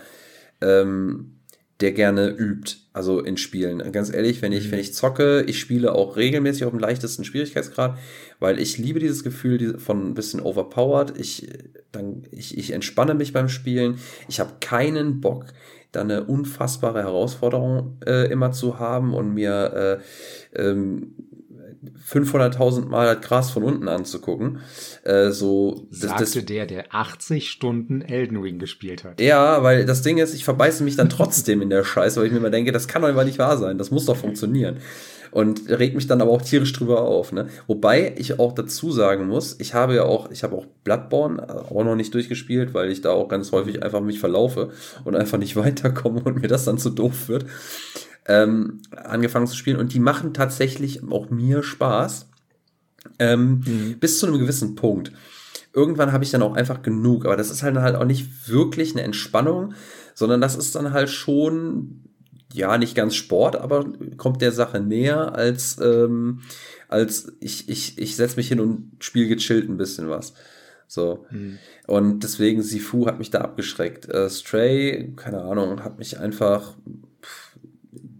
ähm, der gerne übt, also in Spielen. Ganz ehrlich, wenn ich, mhm. wenn ich zocke, ich spiele auch regelmäßig auf dem leichtesten Schwierigkeitsgrad, weil ich liebe dieses Gefühl von ein bisschen overpowered. Ich, dann, ich, ich entspanne mich beim Spielen. Ich habe keinen Bock, da eine unfassbare Herausforderung äh, immer zu haben und mir äh, ähm, 500.000 Mal das Gras von unten anzugucken. Äh, so, das, Sagte das, der, der 80 Stunden Elden Ring gespielt hat. Ja, weil das Ding ist, ich verbeiße mich dann trotzdem in der Scheiße, weil ich mir immer denke, das kann doch einfach nicht wahr sein. Das muss doch funktionieren. Und regt mich dann aber auch tierisch drüber auf. Ne? Wobei ich auch dazu sagen muss, ich habe ja auch, ich habe auch Bloodborne äh, auch noch nicht durchgespielt, weil ich da auch ganz häufig einfach mich verlaufe und einfach nicht weiterkomme und mir das dann zu doof wird ähm, angefangen zu spielen und die machen tatsächlich auch mir Spaß. Ähm, mhm. Bis zu einem gewissen Punkt. Irgendwann habe ich dann auch einfach genug, aber das ist halt halt auch nicht wirklich eine Entspannung, sondern das ist dann halt schon, ja, nicht ganz Sport, aber kommt der Sache näher als, ähm, als ich, ich, ich setze mich hin und spiele gechillt ein bisschen was. So. Mhm. Und deswegen Sifu hat mich da abgeschreckt. Äh, Stray, keine Ahnung, hat mich einfach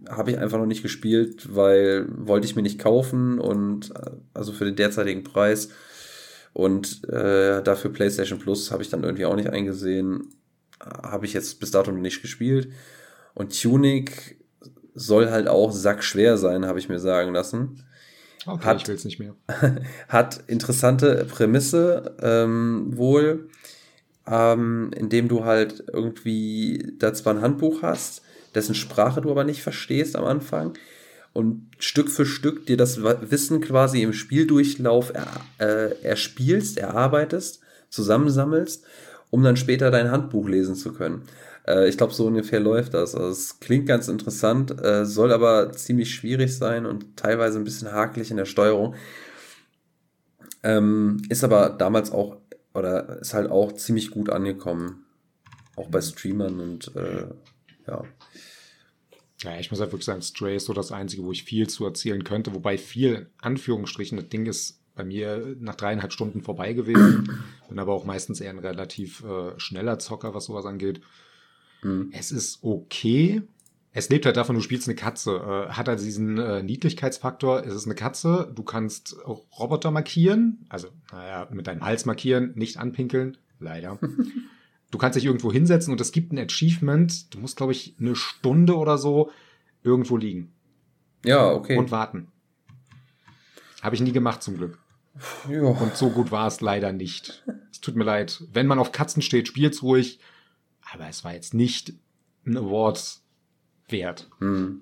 habe ich einfach noch nicht gespielt, weil wollte ich mir nicht kaufen und äh, also für den derzeitigen Preis und äh, dafür PlayStation Plus habe ich dann irgendwie auch nicht eingesehen. Habe ich jetzt bis dato noch nicht gespielt. Und Tunic soll halt auch sackschwer sein, habe ich mir sagen lassen. Okay, hat, ich will es nicht mehr. hat interessante Prämisse ähm, wohl, ähm, indem du halt irgendwie da zwar ein Handbuch hast, dessen Sprache du aber nicht verstehst am Anfang und Stück für Stück dir das Wissen quasi im Spieldurchlauf er, äh, erspielst, erarbeitest, zusammensammelst, um dann später dein Handbuch lesen zu können. Äh, ich glaube, so ungefähr läuft das. Also es klingt ganz interessant, äh, soll aber ziemlich schwierig sein und teilweise ein bisschen hakelig in der Steuerung. Ähm, ist aber damals auch, oder ist halt auch ziemlich gut angekommen. Auch bei Streamern und äh, ja. Ja, ich muss halt wirklich sagen, Stray ist so das Einzige, wo ich viel zu erzählen könnte, wobei viel, Anführungsstrichen, das Ding ist bei mir nach dreieinhalb Stunden vorbei gewesen. Bin aber auch meistens eher ein relativ äh, schneller Zocker, was sowas angeht. Mhm. Es ist okay. Es lebt halt davon, du spielst eine Katze. Äh, hat halt diesen äh, Niedlichkeitsfaktor. Es ist eine Katze. Du kannst auch Roboter markieren. Also, naja, mit deinem Hals markieren, nicht anpinkeln. Leider. du kannst dich irgendwo hinsetzen und es gibt ein Achievement. Du musst, glaube ich, eine Stunde oder so irgendwo liegen. Ja, okay. Und warten. Habe ich nie gemacht, zum Glück. Ja. Und so gut war es leider nicht. Es tut mir leid. Wenn man auf Katzen steht, spielt's ruhig. Aber es war jetzt nicht ein Award wert. Hm.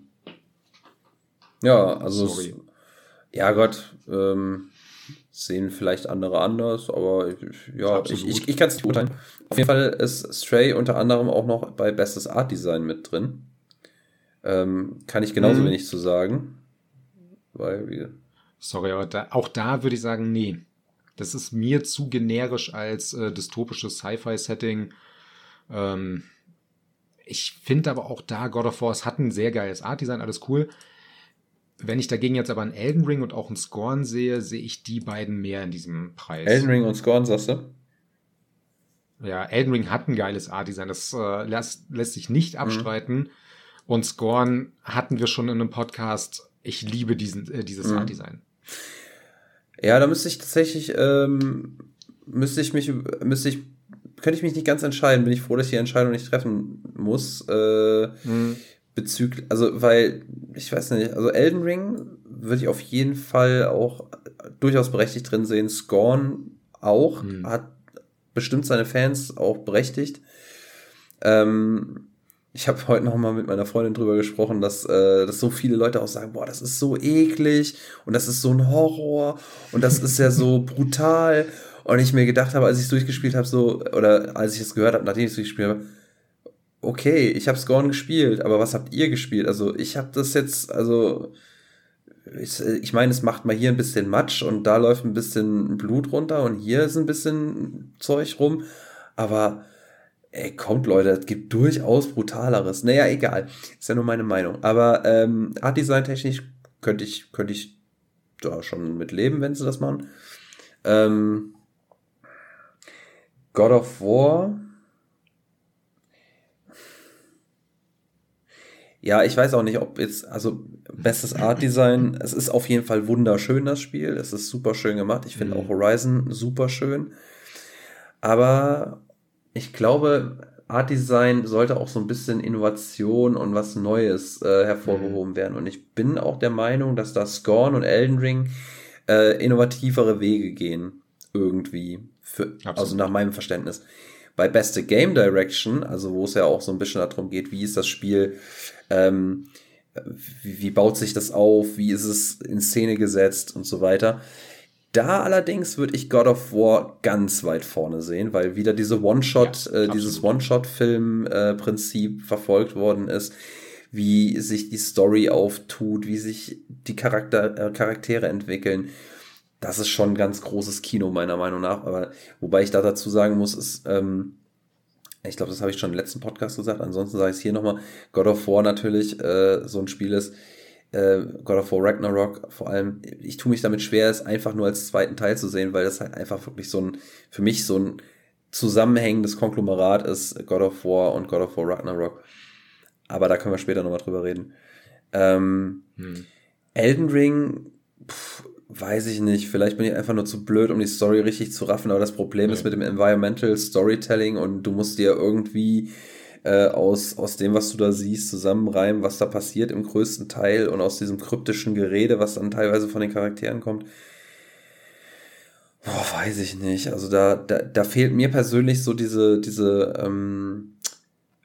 Ja, also. Sorry. Es, ja, Gott. Ähm, sehen vielleicht andere anders, aber ja, Absolut. ich, ich, ich kann es nicht beurteilen. Auf jeden Fall ist Stray unter anderem auch noch bei Bestes Art Design mit drin. Ähm, kann ich genauso hm. wenig zu sagen. Weil wir. Sorry, aber da, auch da würde ich sagen, nee. Das ist mir zu generisch als äh, dystopisches Sci-Fi-Setting. Ähm, ich finde aber auch da, God of War, es hat ein sehr geiles Art-Design, alles cool. Wenn ich dagegen jetzt aber einen Elden Ring und auch einen Scorn sehe, sehe ich die beiden mehr in diesem Preis. Elden Ring und Scorn, sagst du? Ja, Elden Ring hat ein geiles Art-Design, das äh, lässt, lässt sich nicht mhm. abstreiten. Mhm. Und Scorn hatten wir schon in einem Podcast. Ich liebe diesen, äh, dieses mhm. Art-Design. Ja, da müsste ich tatsächlich, ähm, müsste ich mich, müsste ich, könnte ich mich nicht ganz entscheiden. Bin ich froh, dass ich die Entscheidung nicht treffen muss. Äh, mhm bezüglich, also weil, ich weiß nicht, also Elden Ring würde ich auf jeden Fall auch durchaus berechtigt drin sehen. Scorn auch, hm. hat bestimmt seine Fans auch berechtigt. Ähm, ich habe heute noch mal mit meiner Freundin drüber gesprochen, dass, äh, dass so viele Leute auch sagen, boah, das ist so eklig und das ist so ein Horror und das ist ja so brutal. Und ich mir gedacht habe, als ich es durchgespielt habe, so, oder als ich es gehört habe, nachdem ich es durchgespielt habe, okay, ich habe Scorn gespielt, aber was habt ihr gespielt? Also ich habe das jetzt, also ich, ich meine, es macht mal hier ein bisschen Matsch und da läuft ein bisschen Blut runter und hier ist ein bisschen Zeug rum, aber ey, kommt Leute, es gibt durchaus brutaleres. Naja, egal, ist ja nur meine Meinung. Aber ähm, Art Design technisch könnte ich, könnte ich da schon mit leben, wenn sie das machen. Ähm, God of War. Ja, ich weiß auch nicht, ob jetzt, also bestes Art Design, es ist auf jeden Fall wunderschön, das Spiel. Es ist super schön gemacht. Ich finde mhm. auch Horizon super schön. Aber ich glaube, Art Design sollte auch so ein bisschen Innovation und was Neues äh, hervorgehoben mhm. werden. Und ich bin auch der Meinung, dass da Scorn und Elden Ring äh, innovativere Wege gehen. Irgendwie. Für, also nach meinem Verständnis. Bei Beste Game Direction, also wo es ja auch so ein bisschen darum geht, wie ist das Spiel, ähm, wie, wie baut sich das auf, wie ist es in Szene gesetzt und so weiter. Da allerdings würde ich God of War ganz weit vorne sehen, weil wieder diese One-Shot, ja, äh, dieses One-Shot-Film-Prinzip äh, verfolgt worden ist, wie sich die Story auftut, wie sich die Charakter, äh, Charaktere entwickeln. Das ist schon ein ganz großes Kino, meiner Meinung nach. Aber wobei ich da dazu sagen muss, ist, ähm, ich glaube, das habe ich schon im letzten Podcast gesagt, ansonsten sage ich es hier nochmal, God of War natürlich äh, so ein Spiel ist, äh, God of War Ragnarok vor allem, ich tue mich damit schwer, es einfach nur als zweiten Teil zu sehen, weil das halt einfach wirklich so ein, für mich so ein zusammenhängendes Konglomerat ist, God of War und God of War Ragnarok. Aber da können wir später nochmal drüber reden. Ähm, hm. Elden Ring, pff, weiß ich nicht. Vielleicht bin ich einfach nur zu blöd, um die Story richtig zu raffen. Aber das Problem nee. ist mit dem Environmental Storytelling und du musst dir irgendwie äh, aus, aus dem, was du da siehst, zusammenreimen, was da passiert im größten Teil und aus diesem kryptischen Gerede, was dann teilweise von den Charakteren kommt. Boah, weiß ich nicht. Also da, da, da fehlt mir persönlich so diese, diese, ähm,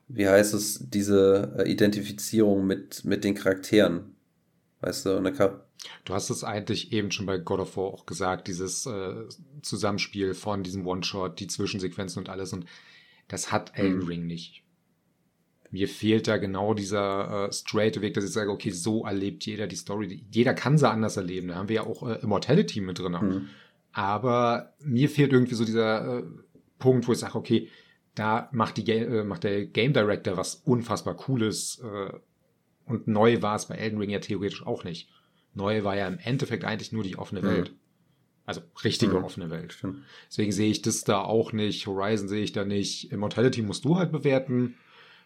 wie heißt es, diese äh, Identifizierung mit, mit den Charakteren. Weißt du, und da Du hast es eigentlich eben schon bei God of War auch gesagt, dieses äh, Zusammenspiel von diesem One-Shot, die Zwischensequenzen und alles. Und das hat Elden hm. Ring nicht mir fehlt da genau dieser äh, straight Weg, dass ich sage, okay, so erlebt jeder die Story. Jeder kann sie anders erleben. Da haben wir ja auch äh, Immortality mit drin. Mhm. Aber mir fehlt irgendwie so dieser äh, Punkt, wo ich sage, okay, da macht, die, äh, macht der Game Director was unfassbar Cooles. Äh, und neu war es bei Elden Ring ja theoretisch auch nicht. Neu war ja im Endeffekt eigentlich nur die offene mhm. Welt. Also richtige mhm. offene Welt. Deswegen sehe ich das da auch nicht. Horizon sehe ich da nicht. Immortality musst du halt bewerten.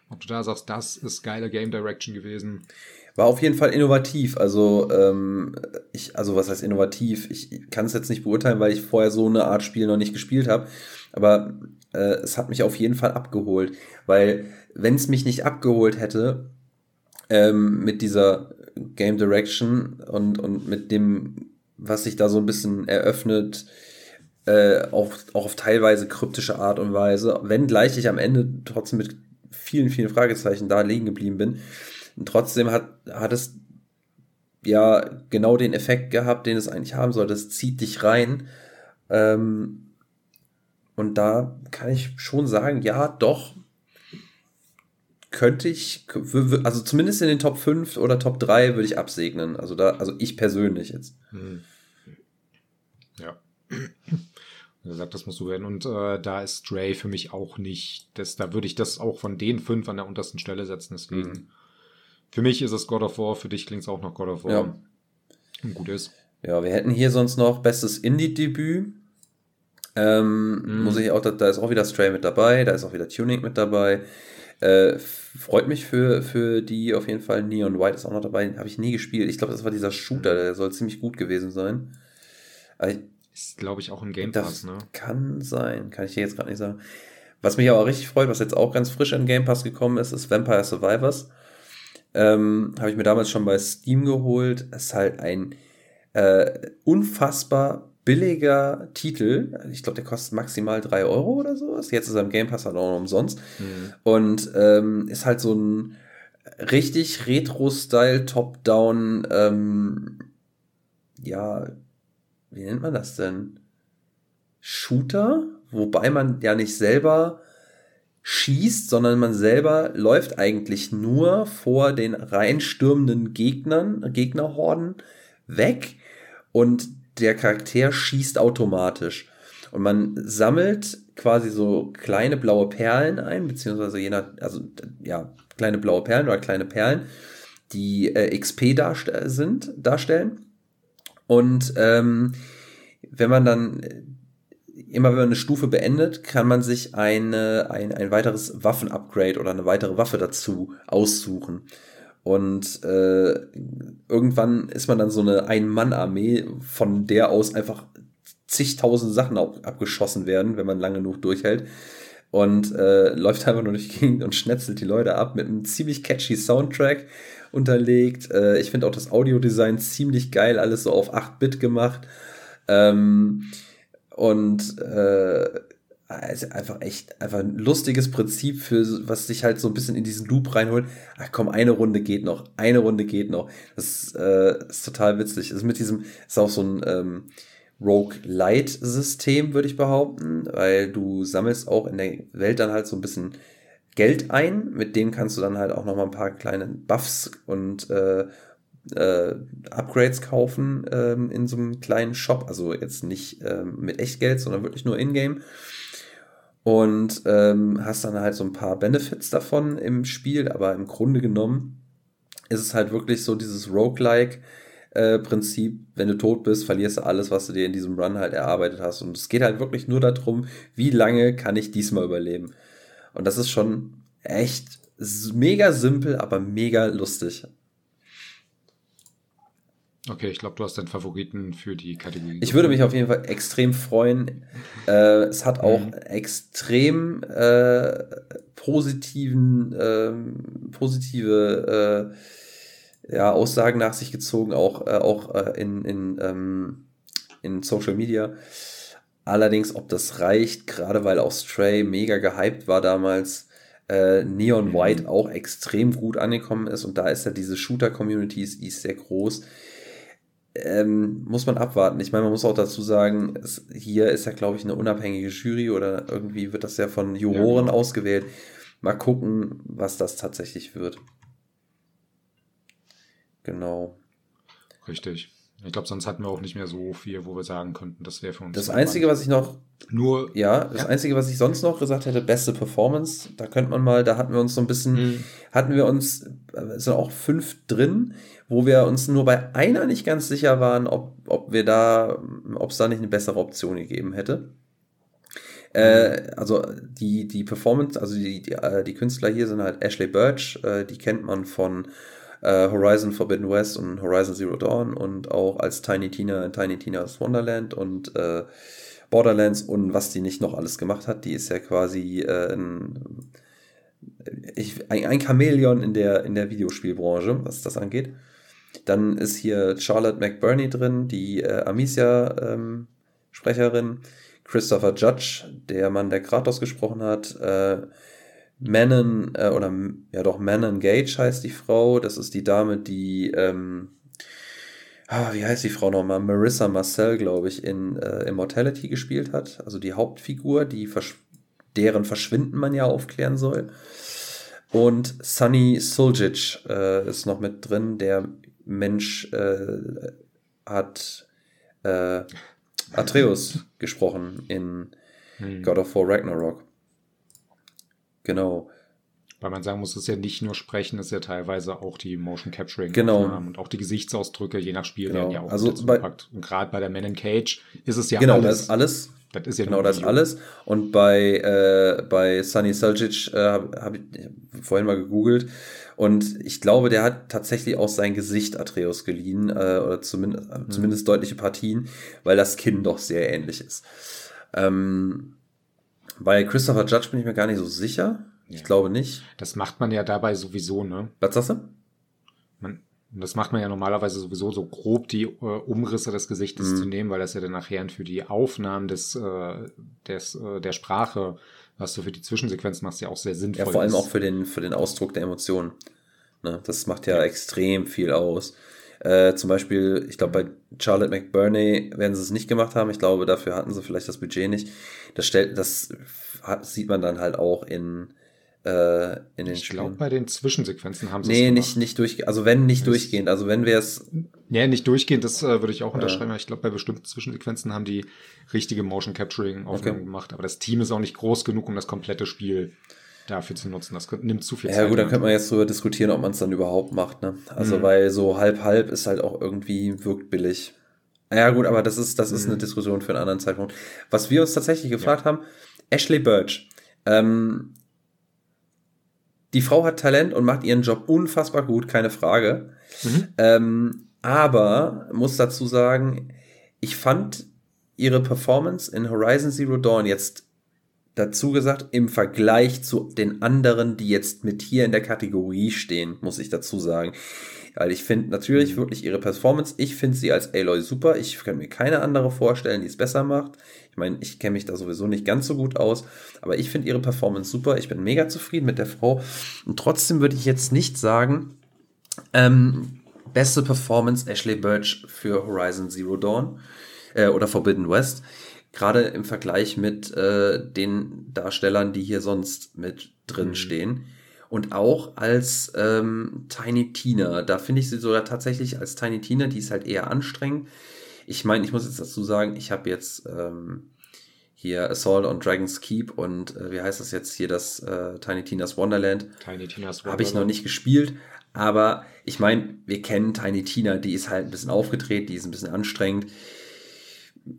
Ob du da sagst, das ist geile Game Direction gewesen. War auf jeden Fall innovativ. Also, ähm, ich, also was heißt innovativ? Ich kann es jetzt nicht beurteilen, weil ich vorher so eine Art Spiel noch nicht gespielt habe. Aber äh, es hat mich auf jeden Fall abgeholt. Weil, wenn es mich nicht abgeholt hätte, ähm, mit dieser Game Direction und, und mit dem, was sich da so ein bisschen eröffnet, äh, auch, auch auf teilweise kryptische Art und Weise, wenn gleich ich am Ende trotzdem mit vielen, vielen Fragezeichen da liegen geblieben bin. Und trotzdem hat, hat es ja genau den Effekt gehabt, den es eigentlich haben soll. Das zieht dich rein. Ähm, und da kann ich schon sagen, ja, doch, könnte ich, also zumindest in den Top 5 oder Top 3 würde ich absegnen. Also da, also ich persönlich jetzt. Hm. Ja. Er sagt, das musst du werden. Und äh, da ist Stray für mich auch nicht. Das, da würde ich das auch von den fünf an der untersten Stelle setzen. Deswegen. Mhm. Für mich ist es God of War, für dich klingt es auch noch God of War. Ja. Und gut ist. Ja, wir hätten hier sonst noch bestes Indie-Debüt. Ähm, mhm. Muss ich auch, da, da, ist auch wieder Stray mit dabei, da ist auch wieder Tuning mit dabei. Äh, freut mich für, für die auf jeden Fall. Neon White ist auch noch dabei. Habe ich nie gespielt. Ich glaube, das war dieser Shooter, der soll ziemlich gut gewesen sein. Ich, ist, glaube ich, auch im Game Pass, ne? Kann sein, kann ich dir jetzt gerade nicht sagen. Was mich aber richtig freut, was jetzt auch ganz frisch in Game Pass gekommen ist, ist Vampire Survivors. Ähm, Habe ich mir damals schon bei Steam geholt. Ist halt ein äh, unfassbar billiger Titel. Ich glaube, der kostet maximal drei Euro oder sowas. Jetzt ist er im Game Pass halt auch noch umsonst. Mhm. Und ähm, ist halt so ein richtig Retro-Style, Top-Down, ähm, ja, wie nennt man das denn? Shooter, wobei man ja nicht selber schießt, sondern man selber läuft eigentlich nur vor den reinstürmenden Gegnern, Gegnerhorden weg und der Charakter schießt automatisch. Und man sammelt quasi so kleine blaue Perlen ein, beziehungsweise je nach, also ja, kleine blaue Perlen oder kleine Perlen, die äh, XP darst sind, darstellen. Und ähm, wenn man dann immer wenn man eine Stufe beendet, kann man sich eine, ein, ein weiteres Waffenupgrade oder eine weitere Waffe dazu aussuchen. Und äh, irgendwann ist man dann so eine Ein-Mann-Armee, von der aus einfach zigtausend Sachen abgeschossen werden, wenn man lange genug durchhält. Und äh, läuft einfach nur durch die Gegend und schnetzelt die Leute ab mit einem ziemlich catchy Soundtrack unterlegt. Äh, ich finde auch das Audiodesign ziemlich geil, alles so auf 8-Bit gemacht. Ähm, und äh, also einfach echt einfach ein lustiges Prinzip für was sich halt so ein bisschen in diesen Loop reinholt. Ach komm, eine Runde geht noch, eine Runde geht noch. Das äh, ist total witzig. Ist mit diesem ist auch so ein ähm, Rogue-Light-System, würde ich behaupten, weil du sammelst auch in der Welt dann halt so ein bisschen Geld ein. Mit dem kannst du dann halt auch noch mal ein paar kleine Buffs und äh, äh, Upgrades kaufen ähm, in so einem kleinen Shop. Also jetzt nicht ähm, mit Echtgeld, sondern wirklich nur in-game. Und ähm, hast dann halt so ein paar Benefits davon im Spiel, aber im Grunde genommen ist es halt wirklich so dieses Roguelike. Äh, Prinzip, wenn du tot bist, verlierst du alles, was du dir in diesem Run halt erarbeitet hast. Und es geht halt wirklich nur darum, wie lange kann ich diesmal überleben. Und das ist schon echt mega simpel, aber mega lustig. Okay, ich glaube, du hast deinen Favoriten für die Kategorie. Ich würde mich auf jeden Fall extrem freuen. Äh, es hat auch mhm. extrem äh, positiven, äh, positive äh, ja, Aussagen nach sich gezogen, auch, äh, auch äh, in, in, ähm, in Social Media. Allerdings, ob das reicht, gerade weil auch Stray mega gehypt war damals, Neon White mhm. auch extrem gut angekommen ist und da ist ja diese Shooter-Community ist sehr groß ähm, muss man abwarten. Ich meine, man muss auch dazu sagen, es, hier ist ja, glaube ich, eine unabhängige Jury oder irgendwie wird das ja von Juroren ja. Genau. ausgewählt. Mal gucken, was das tatsächlich wird. Genau. Richtig. Ich glaube, sonst hatten wir auch nicht mehr so viel, wo wir sagen könnten, das wäre für uns. Das Einzige, was ich noch. Nur. Ja, das ja. Einzige, was ich sonst noch gesagt hätte, beste Performance. Da könnte man mal, da hatten wir uns so ein bisschen, mhm. hatten wir uns, äh, sind auch fünf drin wo wir uns nur bei einer nicht ganz sicher waren, ob, ob wir da, ob es da nicht eine bessere Option gegeben hätte. Äh, also die, die Performance, also die, die, äh, die Künstler hier sind halt Ashley Birch, äh, die kennt man von äh, Horizon Forbidden West und Horizon Zero Dawn und auch als Tiny Tina in Tiny Tina's Wonderland und äh, Borderlands und was die nicht noch alles gemacht hat. Die ist ja quasi äh, ein, ich, ein, ein Chamäleon in der, in der Videospielbranche, was das angeht. Dann ist hier Charlotte McBurney drin, die äh, Amicia-Sprecherin. Ähm, Christopher Judge, der Mann, der Kratos gesprochen hat. Äh, Manon, äh, oder ja doch, Manon Gage heißt die Frau. Das ist die Dame, die, ähm, ah, wie heißt die Frau nochmal? Marissa Marcel, glaube ich, in äh, Immortality gespielt hat. Also die Hauptfigur, die versch deren Verschwinden man ja aufklären soll. Und Sunny Suljic äh, ist noch mit drin, der Mensch äh, hat äh, Atreus gesprochen in hm. God of War Ragnarok. Genau. Weil man sagen muss, es ist ja nicht nur Sprechen, es ist ja teilweise auch die Motion Capturing genau. und auch die Gesichtsausdrücke, je nach Spiel genau. werden ja auch also bei, gepackt. Und gerade bei der Man in Cage ist es ja genau, alles. Genau, das ist alles. Das ist ja genau das alles. Und bei, äh, bei Sunny Seljic äh, habe hab ich vorhin mal gegoogelt. Und ich glaube, der hat tatsächlich auch sein Gesicht Atreus geliehen, äh, oder zumindest, mhm. zumindest deutliche Partien, weil das Kinn doch sehr ähnlich ist. Ähm, bei Christopher Judge bin ich mir gar nicht so sicher. Ich ja. glaube nicht. Das macht man ja dabei sowieso, ne? Was sagst du? Man, das macht man ja normalerweise sowieso so grob die äh, Umrisse des Gesichtes mhm. zu nehmen, weil das ja dann nachher für die Aufnahmen des, äh, des, äh, der Sprache was du für die Zwischensequenz machst, ja auch sehr sinnvoll Ja, vor allem ist. auch für den, für den Ausdruck der Emotionen. Ne? Das macht ja, ja. extrem viel aus. Äh, zum Beispiel, ich glaube, bei Charlotte McBurney werden sie es nicht gemacht haben. Ich glaube, dafür hatten sie vielleicht das Budget nicht. Das, stellt, das sieht man dann halt auch in, äh, in den Ich glaube, bei den Zwischensequenzen haben sie Nee, nicht, nicht durchgehend. Also wenn nicht das durchgehend. Also wenn wir es. Nee, nicht durchgehend, das äh, würde ich auch unterschreiben. Ja. Ich glaube, bei bestimmten Zwischensequenzen haben die richtige Motion Capturing Aufnahmen okay. gemacht. Aber das Team ist auch nicht groß genug, um das komplette Spiel dafür zu nutzen. Das nimmt zu viel Zeit. Ja gut, dann könnte man jetzt darüber diskutieren, ob man es dann überhaupt macht. Ne? Also mhm. weil so halb halb ist halt auch irgendwie wirkt billig. Ja, gut, aber das ist, das ist mhm. eine Diskussion für einen anderen Zeitpunkt. Was wir uns tatsächlich gefragt ja. haben, Ashley Birch. Ähm, die Frau hat Talent und macht ihren Job unfassbar gut, keine Frage. Mhm. Ähm, aber muss dazu sagen, ich fand ihre Performance in Horizon Zero Dawn jetzt dazu gesagt, im Vergleich zu den anderen, die jetzt mit hier in der Kategorie stehen, muss ich dazu sagen. Weil ich finde natürlich mhm. wirklich ihre Performance, ich finde sie als Aloy super. Ich kann mir keine andere vorstellen, die es besser macht. Ich meine, ich kenne mich da sowieso nicht ganz so gut aus, aber ich finde ihre Performance super. Ich bin mega zufrieden mit der Frau. Und trotzdem würde ich jetzt nicht sagen, ähm, beste Performance Ashley Birch für Horizon Zero Dawn äh, oder Forbidden West. Gerade im Vergleich mit äh, den Darstellern, die hier sonst mit drin mhm. stehen. Und auch als ähm, Tiny Tina. Da finde ich sie sogar tatsächlich als Tiny Tina, die ist halt eher anstrengend. Ich meine, ich muss jetzt dazu sagen, ich habe jetzt ähm, hier Assault on Dragon's Keep und äh, wie heißt das jetzt hier, das äh, Tiny Tina's Wonderland. Tiny Tina's Wonderland. Habe ich noch nicht gespielt, aber ich meine, wir kennen Tiny Tina, die ist halt ein bisschen aufgedreht, die ist ein bisschen anstrengend.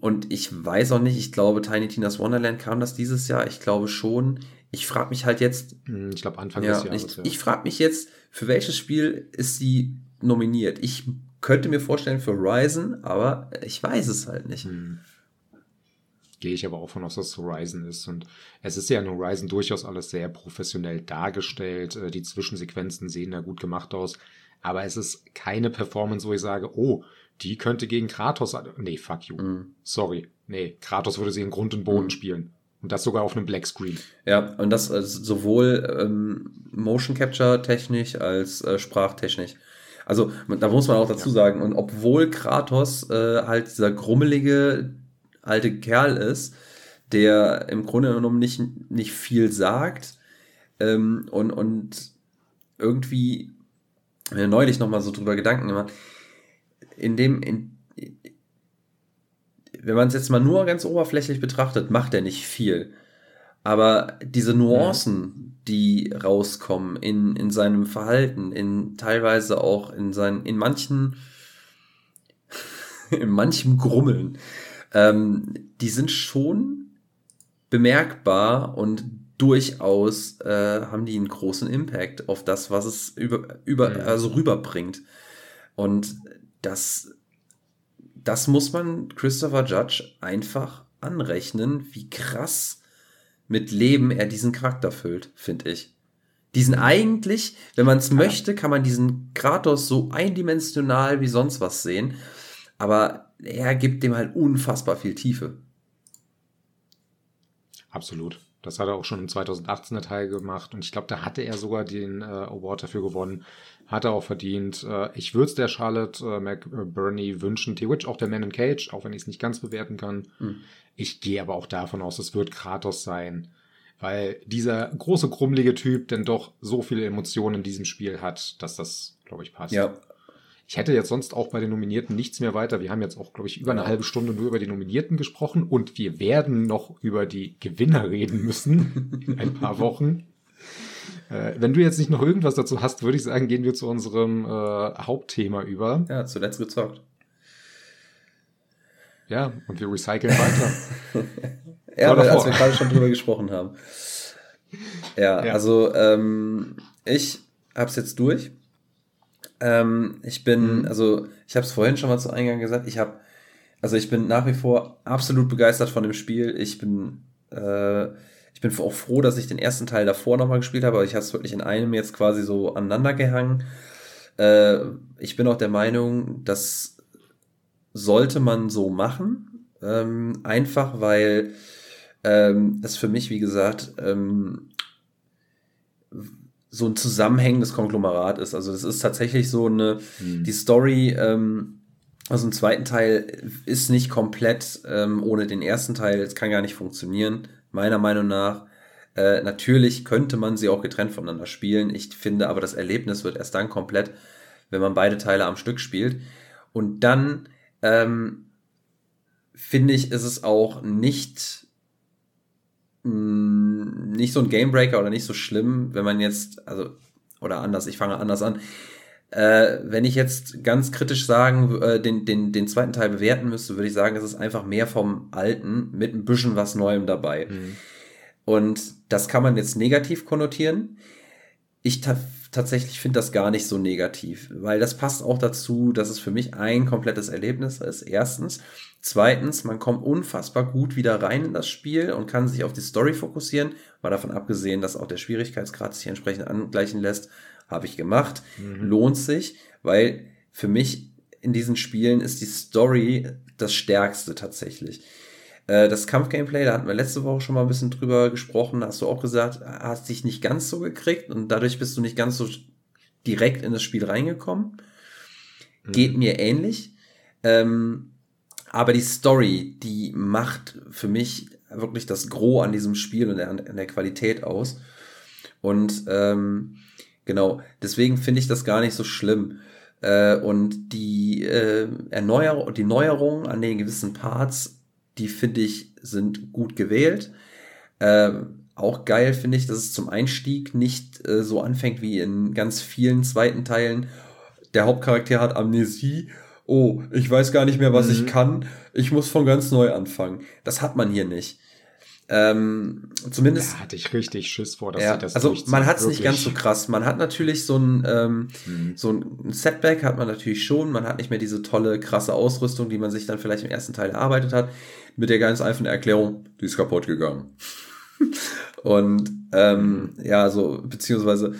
Und ich weiß auch nicht, ich glaube, Tiny Tina's Wonderland kam das dieses Jahr. Ich glaube schon. Ich frage mich halt jetzt. Hm, ich glaube, Anfang ja, des Jahres. Ich, ja. ich frage mich jetzt, für welches Spiel ist sie nominiert? Ich könnte mir vorstellen für Horizon, aber ich weiß es halt nicht. Hm. Gehe ich aber auch von aus, dass es Horizon ist. Und es ist ja in Horizon durchaus alles sehr professionell dargestellt. Äh, die Zwischensequenzen sehen da gut gemacht aus. Aber es ist keine Performance, wo ich sage, oh, die könnte gegen Kratos. Nee, fuck you. Mhm. Sorry. Nee, Kratos würde sie in Grund und Boden mhm. spielen. Und das sogar auf einem Black Screen. Ja, und das also sowohl ähm, Motion Capture technisch als äh, sprachtechnisch. Also da muss man auch dazu ja. sagen, und obwohl Kratos äh, halt dieser grummelige alte Kerl ist, der im Grunde genommen nicht, nicht viel sagt ähm, und, und irgendwie mir neulich nochmal so drüber Gedanken gemacht, in dem, in, wenn man es jetzt mal nur ganz oberflächlich betrachtet, macht er nicht viel. Aber diese Nuancen, die rauskommen in, in seinem Verhalten, in teilweise auch in seinen, in manchen, in manchem Grummeln, ähm, die sind schon bemerkbar und durchaus äh, haben die einen großen Impact auf das, was es über, über mhm. also rüberbringt. Und das, das muss man Christopher Judge einfach anrechnen, wie krass mit Leben er diesen Charakter füllt, finde ich. Diesen eigentlich, wenn man es möchte, kann man diesen Kratos so eindimensional wie sonst was sehen. Aber er gibt dem halt unfassbar viel Tiefe. Absolut. Das hat er auch schon im 2018er Teil gemacht und ich glaube, da hatte er sogar den äh, Award dafür gewonnen. Hat er auch verdient. Äh, ich würde es der Charlotte äh, McBurney wünschen, theoretisch auch der Man in Cage, auch wenn ich es nicht ganz bewerten kann. Mhm. Ich gehe aber auch davon aus, es wird Kratos sein, weil dieser große, krummelige Typ denn doch so viele Emotionen in diesem Spiel hat, dass das, glaube ich, passt. Ja, ich hätte jetzt sonst auch bei den Nominierten nichts mehr weiter. Wir haben jetzt auch, glaube ich, über eine halbe Stunde nur über die Nominierten gesprochen und wir werden noch über die Gewinner reden müssen in ein paar Wochen. Äh, wenn du jetzt nicht noch irgendwas dazu hast, würde ich sagen, gehen wir zu unserem äh, Hauptthema über. Ja, zuletzt gezockt. Ja, und wir recyceln weiter. ja, weil, als wir gerade schon drüber gesprochen haben. Ja, ja. also ähm, ich habe es jetzt durch. Ähm, ich bin, mhm. also ich habe es vorhin schon mal zu Eingang gesagt, ich habe, also ich bin nach wie vor absolut begeistert von dem Spiel. Ich bin, äh, ich bin auch froh, dass ich den ersten Teil davor nochmal gespielt habe, aber ich habe es wirklich in einem jetzt quasi so aneinander gehangen. Äh, ich bin auch der Meinung, das sollte man so machen, ähm, einfach weil ähm, es für mich, wie gesagt, ähm, so ein zusammenhängendes Konglomerat ist. Also das ist tatsächlich so eine, hm. die Story, ähm, also im zweiten Teil ist nicht komplett ähm, ohne den ersten Teil, es kann gar nicht funktionieren, meiner Meinung nach. Äh, natürlich könnte man sie auch getrennt voneinander spielen. Ich finde aber, das Erlebnis wird erst dann komplett, wenn man beide Teile am Stück spielt. Und dann ähm, finde ich, ist es auch nicht nicht so ein Gamebreaker oder nicht so schlimm, wenn man jetzt, also, oder anders, ich fange anders an. Äh, wenn ich jetzt ganz kritisch sagen, äh, den, den, den zweiten Teil bewerten müsste, würde ich sagen, es ist einfach mehr vom Alten mit ein bisschen was Neuem dabei. Mhm. Und das kann man jetzt negativ konnotieren. Ich tatsächlich finde das gar nicht so negativ, weil das passt auch dazu, dass es für mich ein komplettes Erlebnis ist. Erstens. Zweitens, man kommt unfassbar gut wieder rein in das Spiel und kann sich auf die Story fokussieren. Mal davon abgesehen, dass auch der Schwierigkeitsgrad sich entsprechend angleichen lässt habe ich gemacht. Mhm. Lohnt sich, weil für mich in diesen Spielen ist die Story das Stärkste tatsächlich. Äh, das Kampfgameplay, da hatten wir letzte Woche schon mal ein bisschen drüber gesprochen, hast du auch gesagt, hast dich nicht ganz so gekriegt und dadurch bist du nicht ganz so direkt in das Spiel reingekommen. Mhm. Geht mir ähnlich. Ähm, aber die Story, die macht für mich wirklich das Gros an diesem Spiel und an, der Qualität aus. Und ähm, Genau, deswegen finde ich das gar nicht so schlimm. Äh, und die äh, Erneuerung, die Neuerungen an den gewissen Parts, die finde ich, sind gut gewählt. Äh, auch geil finde ich, dass es zum Einstieg nicht äh, so anfängt wie in ganz vielen zweiten Teilen. Der Hauptcharakter hat Amnesie. Oh, ich weiß gar nicht mehr, was mhm. ich kann. Ich muss von ganz neu anfangen. Das hat man hier nicht. Ähm, zumindest. Da hatte ich richtig Schiss vor, dass ja, das Also man hat es nicht ganz so krass. Man hat natürlich so ein, ähm, mhm. so ein Setback hat man natürlich schon. Man hat nicht mehr diese tolle, krasse Ausrüstung, die man sich dann vielleicht im ersten Teil erarbeitet hat. Mit der ganz einfachen Erklärung, die ist kaputt gegangen. Und ähm, ja, so, beziehungsweise,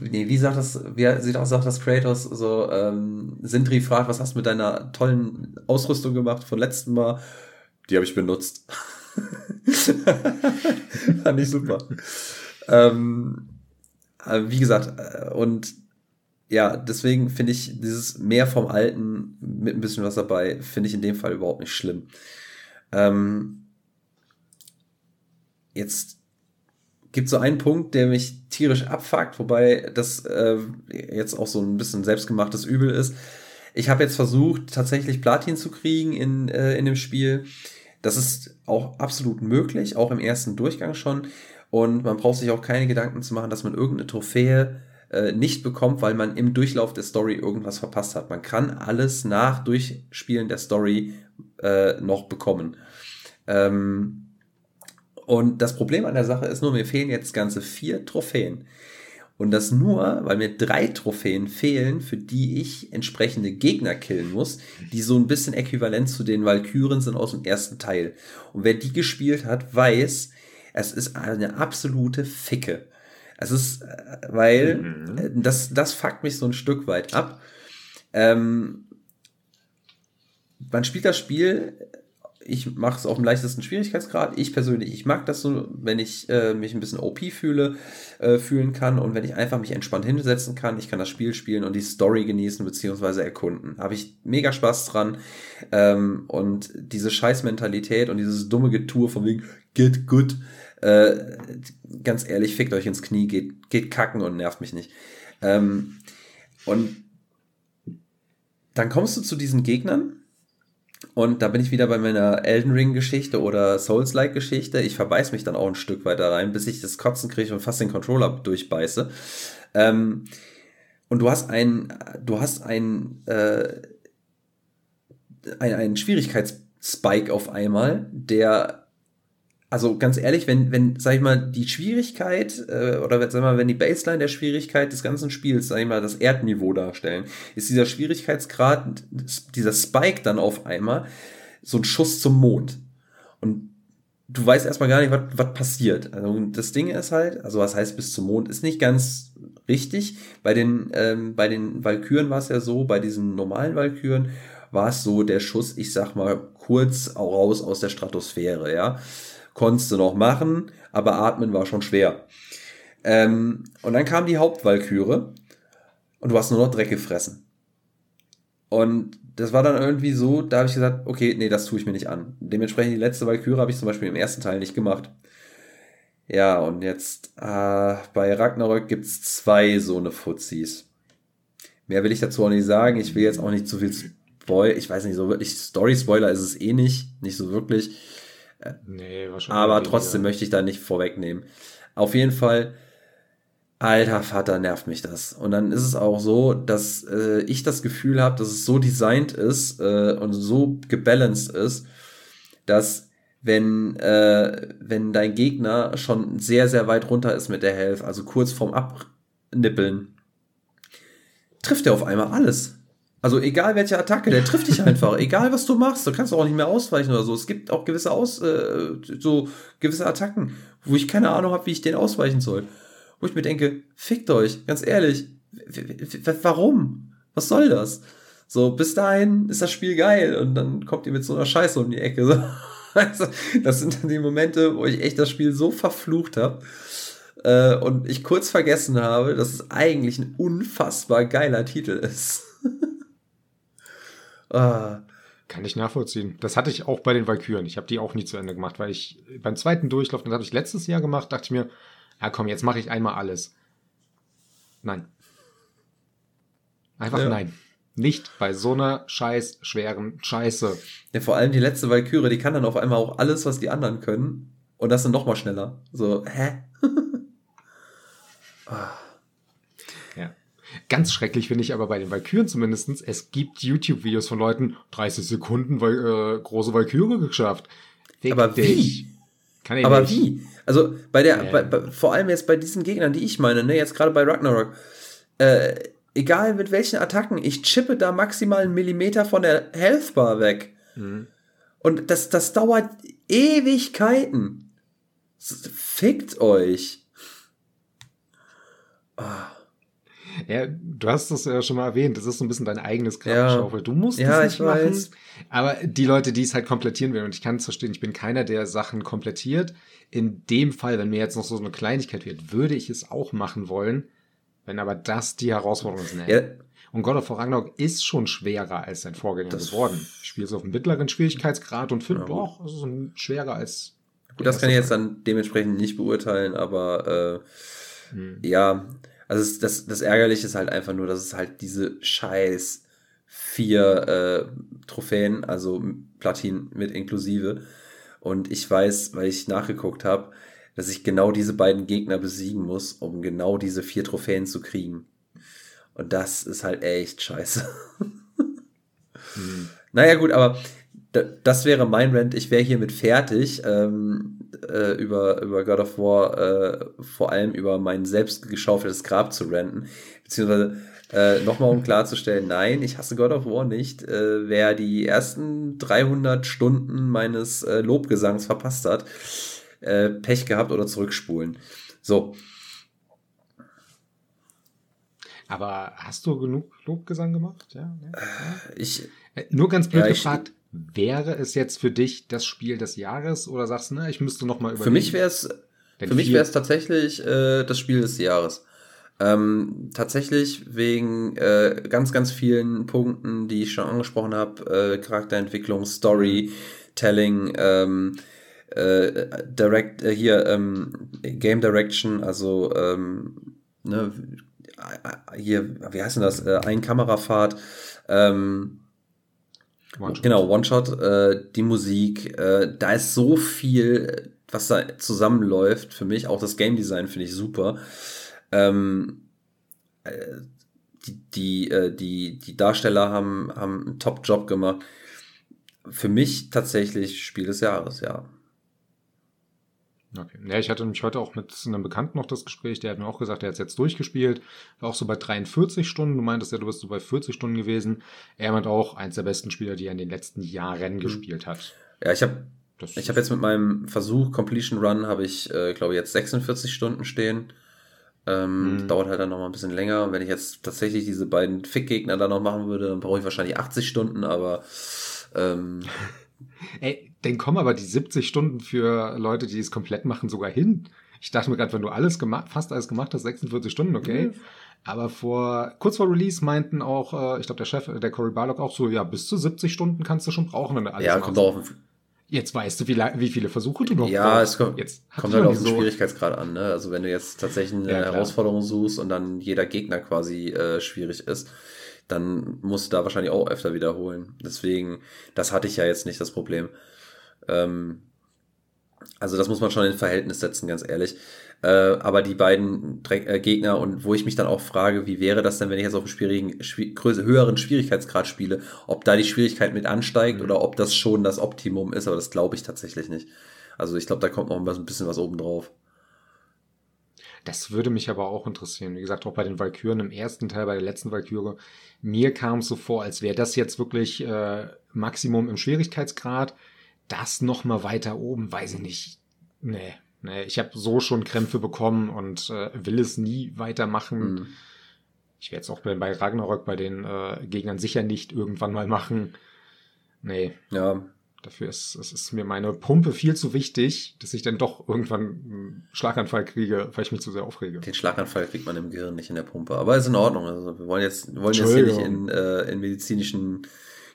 nee, wie sagt das, wie sieht auch, sagt das Kratos, so, ähm, Sindri fragt, was hast du mit deiner tollen Ausrüstung gemacht von letztem Mal? Die habe ich benutzt. Fand ich super. ähm, wie gesagt, äh, und ja, deswegen finde ich dieses mehr vom Alten mit ein bisschen was dabei, finde ich in dem Fall überhaupt nicht schlimm. Ähm, jetzt gibt so einen Punkt, der mich tierisch abfuckt, wobei das äh, jetzt auch so ein bisschen selbstgemachtes Übel ist. Ich habe jetzt versucht, tatsächlich Platin zu kriegen in, äh, in dem Spiel. Das ist auch absolut möglich, auch im ersten Durchgang schon. Und man braucht sich auch keine Gedanken zu machen, dass man irgendeine Trophäe äh, nicht bekommt, weil man im Durchlauf der Story irgendwas verpasst hat. Man kann alles nach Durchspielen der Story äh, noch bekommen. Ähm, und das Problem an der Sache ist nur, mir fehlen jetzt ganze vier Trophäen. Und das nur, weil mir drei Trophäen fehlen, für die ich entsprechende Gegner killen muss, die so ein bisschen äquivalent zu den Valkyren sind aus dem ersten Teil. Und wer die gespielt hat, weiß, es ist eine absolute Ficke. Es ist, äh, weil, mhm. Äh, das, das fuckt mich so ein Stück weit ab. Ähm, man spielt das Spiel ich mache es auf dem leichtesten Schwierigkeitsgrad. Ich persönlich, ich mag das so, wenn ich äh, mich ein bisschen OP fühle, äh, fühlen kann und wenn ich einfach mich entspannt hinsetzen kann. Ich kann das Spiel spielen und die Story genießen bzw. erkunden. Habe ich mega Spaß dran. Ähm, und diese Scheißmentalität und dieses dumme Getue von wegen get good, äh, ganz ehrlich, fickt euch ins Knie, geht, geht kacken und nervt mich nicht. Ähm, und dann kommst du zu diesen Gegnern und da bin ich wieder bei meiner Elden Ring-Geschichte oder Souls-like-Geschichte. Ich verbeiß mich dann auch ein Stück weiter rein, bis ich das Kotzen kriege und fast den Controller durchbeiße. Ähm, und du hast ein, du hast ein, äh, ein, einen Schwierigkeitsspike auf einmal, der also ganz ehrlich, wenn, wenn, sag ich mal, die Schwierigkeit, äh, oder sag ich mal, wenn die Baseline der Schwierigkeit des ganzen Spiels, sag ich mal, das Erdniveau darstellen, ist dieser Schwierigkeitsgrad, dieser Spike dann auf einmal so ein Schuss zum Mond. Und du weißt erstmal gar nicht, was, passiert. Also das Ding ist halt, also was heißt bis zum Mond, ist nicht ganz richtig. Bei den, ähm, bei den Valkyren war es ja so, bei diesen normalen Valkyren war es so der Schuss, ich sag mal, kurz raus aus der Stratosphäre, ja konntest du noch machen, aber atmen war schon schwer. Ähm, und dann kam die Hauptwalküre und du hast nur noch Dreck gefressen. Und das war dann irgendwie so, da habe ich gesagt, okay, nee, das tue ich mir nicht an. Dementsprechend die letzte Valkyrie habe ich zum Beispiel im ersten Teil nicht gemacht. Ja, und jetzt äh, bei Ragnarök gibt's zwei so eine Fuzis. Mehr will ich dazu auch nicht sagen. Ich will jetzt auch nicht zu viel Spoil. Ich weiß nicht, so wirklich Story-Spoiler ist es eh nicht. Nicht so wirklich. Nee, wahrscheinlich. Aber trotzdem möchte ich da nicht vorwegnehmen. Auf jeden Fall Alter Vater, nervt mich das. Und dann ist es auch so, dass äh, ich das Gefühl habe, dass es so designt ist äh, und so gebalanced ist, dass wenn, äh, wenn dein Gegner schon sehr, sehr weit runter ist mit der Health, also kurz vorm Abnippeln, trifft er auf einmal alles. Also egal welche Attacke, der trifft dich einfach. egal was du machst, du kannst auch nicht mehr ausweichen oder so. Es gibt auch gewisse Aus, äh, so gewisse Attacken, wo ich keine Ahnung habe, wie ich den ausweichen soll. Wo ich mir denke, fickt euch, ganz ehrlich, warum? Was soll das? So, bis dahin ist das Spiel geil und dann kommt ihr mit so einer Scheiße um die Ecke. So. Also, das sind dann die Momente, wo ich echt das Spiel so verflucht habe äh, und ich kurz vergessen habe, dass es eigentlich ein unfassbar geiler Titel ist. Ah. Kann ich nachvollziehen. Das hatte ich auch bei den Valkyren. Ich habe die auch nie zu Ende gemacht, weil ich beim zweiten Durchlauf, das habe ich letztes Jahr gemacht, dachte ich mir, ja komm, jetzt mache ich einmal alles. Nein. Einfach ja. nein. Nicht bei so einer scheiß schweren Scheiße. Ja, vor allem die letzte Valkyrie, die kann dann auf einmal auch alles, was die anderen können. Und das dann noch mal schneller. So, hä? Ja. Ganz schrecklich finde ich aber bei den Valkyren zumindestens. es gibt YouTube-Videos von Leuten, 30 Sekunden äh, große Valkyrie geschafft. Fick aber dich. wie? Kann ich aber nicht. wie? Also bei der, ja. bei, bei, vor allem jetzt bei diesen Gegnern, die ich meine, ne, jetzt gerade bei Ragnarok, äh, egal mit welchen Attacken, ich chippe da maximal einen Millimeter von der Healthbar weg. Mhm. Und das, das dauert Ewigkeiten. Fickt euch. Oh. Ja, du hast das ja schon mal erwähnt, das ist so ein bisschen dein eigenes Kraftschaufel. Ja. Du musst ja, es nicht machen. Weiß. Aber die Leute, die es halt komplettieren wollen, und ich kann es verstehen, ich bin keiner, der Sachen komplettiert. In dem Fall, wenn mir jetzt noch so eine Kleinigkeit wird, würde ich es auch machen wollen. Wenn aber das die Herausforderung ist, ne? Ja. Und God of War Ragnarok ist schon schwerer als sein Vorgänger das geworden. Ich spiele es auf einem mittleren Schwierigkeitsgrad und finde, ja, doch, es ist schwerer als. Gut, das kann ich jetzt dann dementsprechend nicht beurteilen, aber äh, hm. ja, also das, das Ärgerliche ist halt einfach nur, dass es halt diese scheiß vier äh, Trophäen, also Platin mit inklusive. Und ich weiß, weil ich nachgeguckt habe, dass ich genau diese beiden Gegner besiegen muss, um genau diese vier Trophäen zu kriegen. Und das ist halt echt scheiße. hm. Naja, gut, aber das wäre mein Rant. Ich wäre hiermit fertig ähm, äh, über, über God of War, äh, vor allem über mein selbst geschaufeltes Grab zu ranten. Beziehungsweise äh, nochmal um klarzustellen, nein, ich hasse God of War nicht. Äh, wer die ersten 300 Stunden meines äh, Lobgesangs verpasst hat, äh, Pech gehabt oder zurückspulen. So. Aber hast du genug Lobgesang gemacht? Ja, ja. Ich, äh, Nur ganz blöd ja, gefragt, wäre es jetzt für dich das Spiel des Jahres oder sagst du, ne, ich müsste noch mal überlegen? Für mich wäre es für mich wäre es tatsächlich äh, das Spiel des Jahres. Ähm, tatsächlich wegen äh, ganz, ganz vielen Punkten, die ich schon angesprochen habe, äh, Charakterentwicklung, Storytelling, ähm, äh, Direct, äh, hier ähm, Game Direction, also ähm, ne, hier, wie heißt denn das? Äh, ein Kamerafahrt, ähm, One genau, One-Shot, äh, die Musik, äh, da ist so viel, was da zusammenläuft für mich. Auch das Game Design finde ich super. Ähm, äh, die, die, äh, die, die Darsteller haben, haben einen Top-Job gemacht. Für mich tatsächlich Spiel des Jahres, ja. Okay. Ja, ich hatte nämlich heute auch mit einem Bekannten noch das Gespräch, der hat mir auch gesagt, er hat es jetzt durchgespielt, war auch so bei 43 Stunden. Du meintest ja, du bist so bei 40 Stunden gewesen. Er meint auch, eins der besten Spieler, die er in den letzten Jahren mhm. gespielt hat. Ja, ich habe ich habe jetzt mit meinem Versuch Completion Run habe ich, äh, glaube jetzt 46 Stunden stehen. Ähm, mhm. Dauert halt dann noch mal ein bisschen länger. Und wenn ich jetzt tatsächlich diese beiden Fick-Gegner da noch machen würde, dann brauche ich wahrscheinlich 80 Stunden, aber ähm, Ey, dann kommen aber die 70 Stunden für Leute, die es komplett machen, sogar hin. Ich dachte mir gerade, wenn du alles gemacht, fast alles gemacht hast, 46 Stunden, okay. Mhm. Aber vor, kurz vor Release meinten auch, äh, ich glaube, der Chef, der Cory Barlock auch so, ja, bis zu 70 Stunden kannst du schon brauchen, wenn du alles Ja, machst. kommt auch auf. Jetzt weißt du, wie, wie viele Versuche du noch Ja, brauchst. es kommt, jetzt kommt halt auf den so Schwierigkeitsgrad an, ne? Also wenn du jetzt tatsächlich eine ja, Herausforderung suchst und dann jeder Gegner quasi äh, schwierig ist, dann musst du da wahrscheinlich auch öfter wiederholen. Deswegen, das hatte ich ja jetzt nicht das Problem. Ähm, also das muss man schon in Verhältnis setzen, ganz ehrlich. Äh, aber die beiden äh, Gegner und wo ich mich dann auch frage, wie wäre das denn, wenn ich jetzt auf einem schwierigen, schwi höheren Schwierigkeitsgrad spiele, ob da die Schwierigkeit mit ansteigt mhm. oder ob das schon das Optimum ist, aber das glaube ich tatsächlich nicht. Also ich glaube, da kommt noch ein bisschen was oben drauf. Das würde mich aber auch interessieren. Wie gesagt, auch bei den Valkyren im ersten Teil, bei der letzten Valkyre, mir kam es so vor, als wäre das jetzt wirklich äh, Maximum im Schwierigkeitsgrad. Das noch mal weiter oben, weiß ich nicht. Nee, nee. Ich habe so schon Krämpfe bekommen und äh, will es nie weitermachen. Mhm. Ich werde es auch bei, bei Ragnarök bei den äh, Gegnern sicher nicht irgendwann mal machen. Nee. Ja, Dafür ist, es ist mir meine Pumpe viel zu wichtig, dass ich dann doch irgendwann einen Schlaganfall kriege, weil ich mich zu sehr aufrege. Den Schlaganfall kriegt man im Gehirn, nicht in der Pumpe. Aber ist in Ordnung. Also wir wollen jetzt, wir wollen jetzt hier nicht in, äh, in medizinischen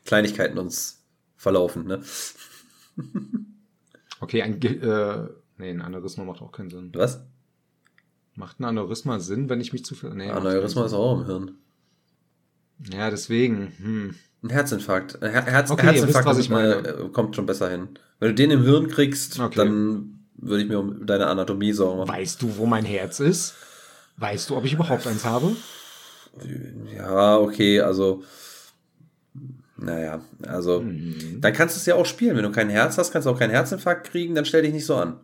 Kleinigkeiten uns verlaufen, ne? okay, ein, äh, nee, ein Aneurysma macht auch keinen Sinn. Was? Macht ein Aneurysma Sinn, wenn ich mich zu viel. Nee, Aneurysma ist auch im Hirn. Ja, deswegen. Hm. Ein Herzinfarkt. Her Herz okay, Herzinfarkt wisst, ich meine. Äh, kommt schon besser hin. Wenn du den im Hirn kriegst, okay. dann würde ich mir um deine Anatomie sorgen. Weißt du, wo mein Herz ist? Weißt du, ob ich überhaupt eins habe? Ja, okay, also. Naja, also. Mhm. Dann kannst du es ja auch spielen. Wenn du kein Herz hast, kannst du auch keinen Herzinfarkt kriegen, dann stell dich nicht so an.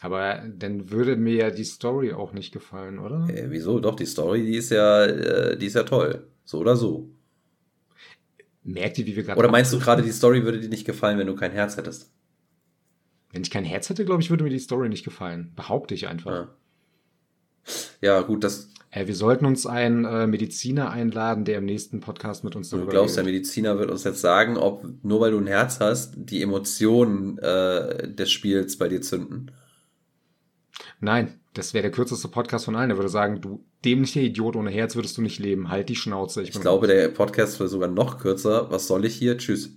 Aber dann würde mir ja die Story auch nicht gefallen, oder? Äh, wieso? Doch, die Story, die ist ja, äh, die ist ja toll. So oder so. Merkt ihr, wie wir gerade. Oder meinst du gerade, die Story würde dir nicht gefallen, wenn du kein Herz hättest? Wenn ich kein Herz hätte, glaube ich, würde mir die Story nicht gefallen. Behaupte ich einfach. Ja, ja gut, das. Äh, wir sollten uns einen äh, Mediziner einladen, der im nächsten Podcast mit uns darüber Du glaubst, redet. der Mediziner wird uns jetzt sagen, ob nur weil du ein Herz hast, die Emotionen äh, des Spiels bei dir zünden? Nein, das wäre der kürzeste Podcast von allen. Er würde sagen, du dämlicher Idiot ohne Herz würdest du nicht leben. Halt die Schnauze. Ich, ich glaube, raus. der Podcast wäre sogar noch kürzer. Was soll ich hier? Tschüss.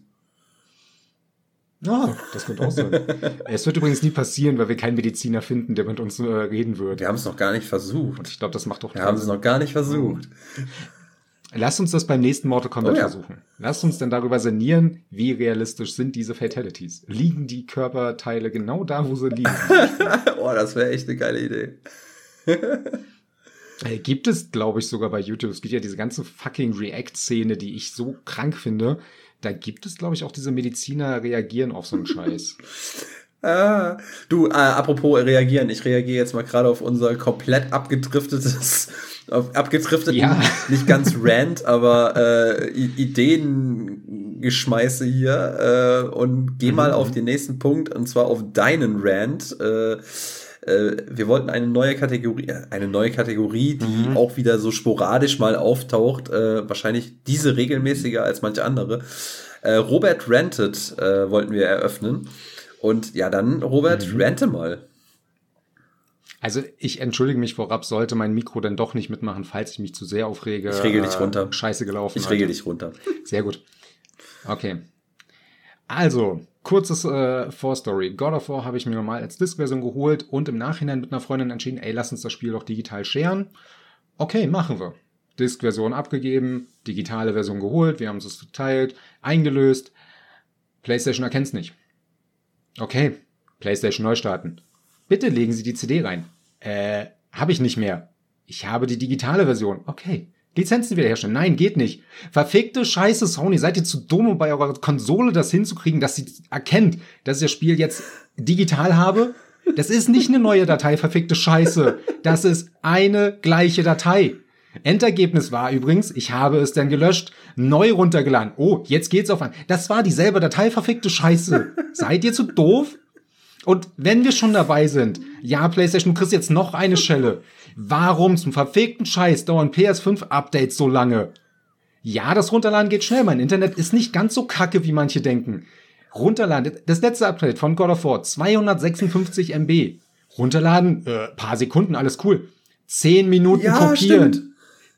Ah, das könnte auch sein. es wird übrigens nie passieren, weil wir keinen Mediziner finden, der mit uns äh, reden wird. Wir haben es noch gar nicht versucht. Und ich glaube, das macht doch Wir haben es noch gar nicht versucht. Lass uns das beim nächsten Mortal Kombat oh, ja. versuchen. Lass uns dann darüber sinnieren, wie realistisch sind diese Fatalities. Liegen die Körperteile genau da, wo sie liegen? oh, das wäre echt eine geile Idee. Äh, gibt es, glaube ich, sogar bei YouTube. Es gibt ja diese ganze fucking React-Szene, die ich so krank finde. Da gibt es, glaube ich, auch diese Mediziner reagieren auf so einen Scheiß. Ah, du, äh, apropos reagieren, ich reagiere jetzt mal gerade auf unser komplett abgedriftetes, auf abgedriftet, ja. nicht ganz Rant, aber äh, Ideengeschmeiße hier äh, und geh mhm. mal auf den nächsten Punkt und zwar auf deinen Rant. Äh, äh, wir wollten eine neue Kategorie, äh, eine neue Kategorie, die mhm. auch wieder so sporadisch mal auftaucht, äh, wahrscheinlich diese regelmäßiger als manche andere. Äh, Robert Ranted äh, wollten wir eröffnen. Und ja, dann, Robert, mhm. rente mal. Also ich entschuldige mich vorab, sollte mein Mikro denn doch nicht mitmachen, falls ich mich zu sehr aufrege. Ich regel dich runter. Äh, scheiße gelaufen. Ich regel dich runter. Sehr gut. Okay. Also, kurzes äh, Vorstory. God of War habe ich mir normal als Disk-Version geholt und im Nachhinein mit einer Freundin entschieden, ey, lass uns das Spiel doch digital scheren. Okay, machen wir. Disk-Version abgegeben, digitale Version geholt, wir haben es geteilt, eingelöst. PlayStation erkennt es nicht. Okay, PlayStation neu starten. Bitte legen Sie die CD rein. Äh, habe ich nicht mehr. Ich habe die digitale Version. Okay. Lizenzen wiederherstellen. Nein, geht nicht. Verfickte Scheiße, Sony. Seid ihr zu dumm, um bei eurer Konsole das hinzukriegen, dass sie erkennt, dass ich das Spiel jetzt digital habe? Das ist nicht eine neue Datei, verfickte Scheiße. Das ist eine gleiche Datei. Endergebnis war übrigens, ich habe es dann gelöscht, neu runtergeladen. Oh, jetzt geht's auf ein. Das war dieselbe Datei, verfickte Scheiße. Seid ihr zu doof? Und wenn wir schon dabei sind, ja, PlayStation, du kriegst jetzt noch eine Schelle. Warum zum verfickten Scheiß dauern PS5-Updates so lange? Ja, das Runterladen geht schnell. Mein Internet ist nicht ganz so kacke, wie manche denken. Runterladen, das letzte Update von God of War, 256 MB. Runterladen, äh, paar Sekunden, alles cool. Zehn Minuten ja, kopieren. Stimmt.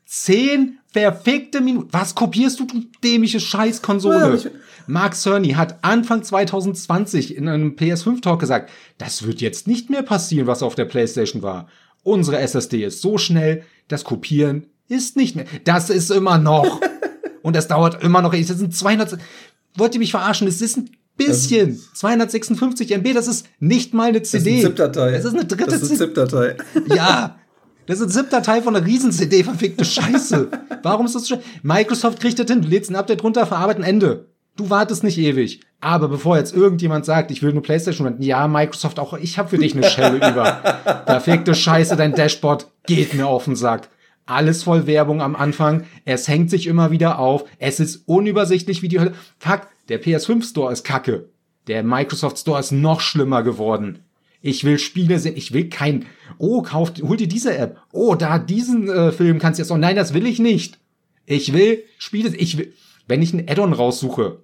Zehn verfickte Minuten. Was kopierst du, du dämliche Scheißkonsole? Ja, Mark Cerny hat Anfang 2020 in einem PS5-Talk gesagt, das wird jetzt nicht mehr passieren, was auf der PlayStation war. Unsere SSD ist so schnell, das Kopieren ist nicht mehr. Das ist immer noch. Und das dauert immer noch. Es sind 200. Wollt ihr mich verarschen? Es ist ein Bisschen. 256 MB, das ist nicht mal eine CD. Das ist eine ZIP-Datei. Das ist eine dritte Das ist eine ZIP-Datei. Ja. Das ist eine ZIP-Datei von einer Riesen-CD, verfickte Scheiße. Warum ist das so? Microsoft kriegt das hin, du lädst ein Update runter, verarbeiten, Ende. Du wartest nicht ewig. Aber bevor jetzt irgendjemand sagt, ich will nur Playstation, ja, Microsoft, auch ich habe für dich eine Schelle über. Verfickte Scheiße, dein Dashboard geht mir auf den Sack. Alles voll Werbung am Anfang. Es hängt sich immer wieder auf. Es ist unübersichtlich wie die Hölle. Fuck, der PS5 Store ist kacke. Der Microsoft Store ist noch schlimmer geworden. Ich will Spiele sehen. Ich will kein. Oh, kauft, hol dir diese App. Oh, da diesen äh, Film kannst du jetzt. Oh nein, das will ich nicht. Ich will Spiele. Ich will. Wenn ich ein Addon raussuche,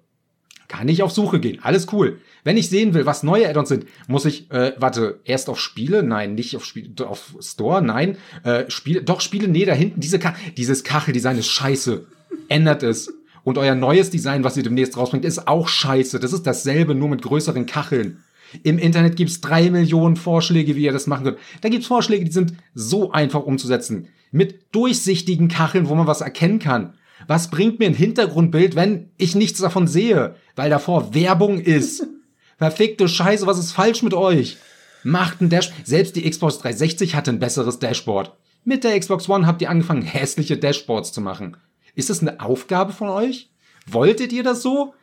kann ich auf Suche gehen. Alles cool. Wenn ich sehen will, was neue Addons sind, muss ich, äh, warte, erst auf Spiele? Nein, nicht auf Spiele, auf Store? Nein. Äh, Spiele, doch Spiele, nee, da hinten, diese Ka dieses Kacheldesign ist scheiße. Ändert es. Und euer neues Design, was ihr demnächst rausbringt, ist auch scheiße. Das ist dasselbe, nur mit größeren Kacheln. Im Internet gibt's drei Millionen Vorschläge, wie ihr das machen könnt. Da gibt's Vorschläge, die sind so einfach umzusetzen. Mit durchsichtigen Kacheln, wo man was erkennen kann. Was bringt mir ein Hintergrundbild, wenn ich nichts davon sehe? Weil davor Werbung ist. Verfickte Scheiße, was ist falsch mit euch? Macht ein Dashboard. Selbst die Xbox 360 hatte ein besseres Dashboard. Mit der Xbox One habt ihr angefangen, hässliche Dashboards zu machen. Ist das eine Aufgabe von euch? Wolltet ihr das so?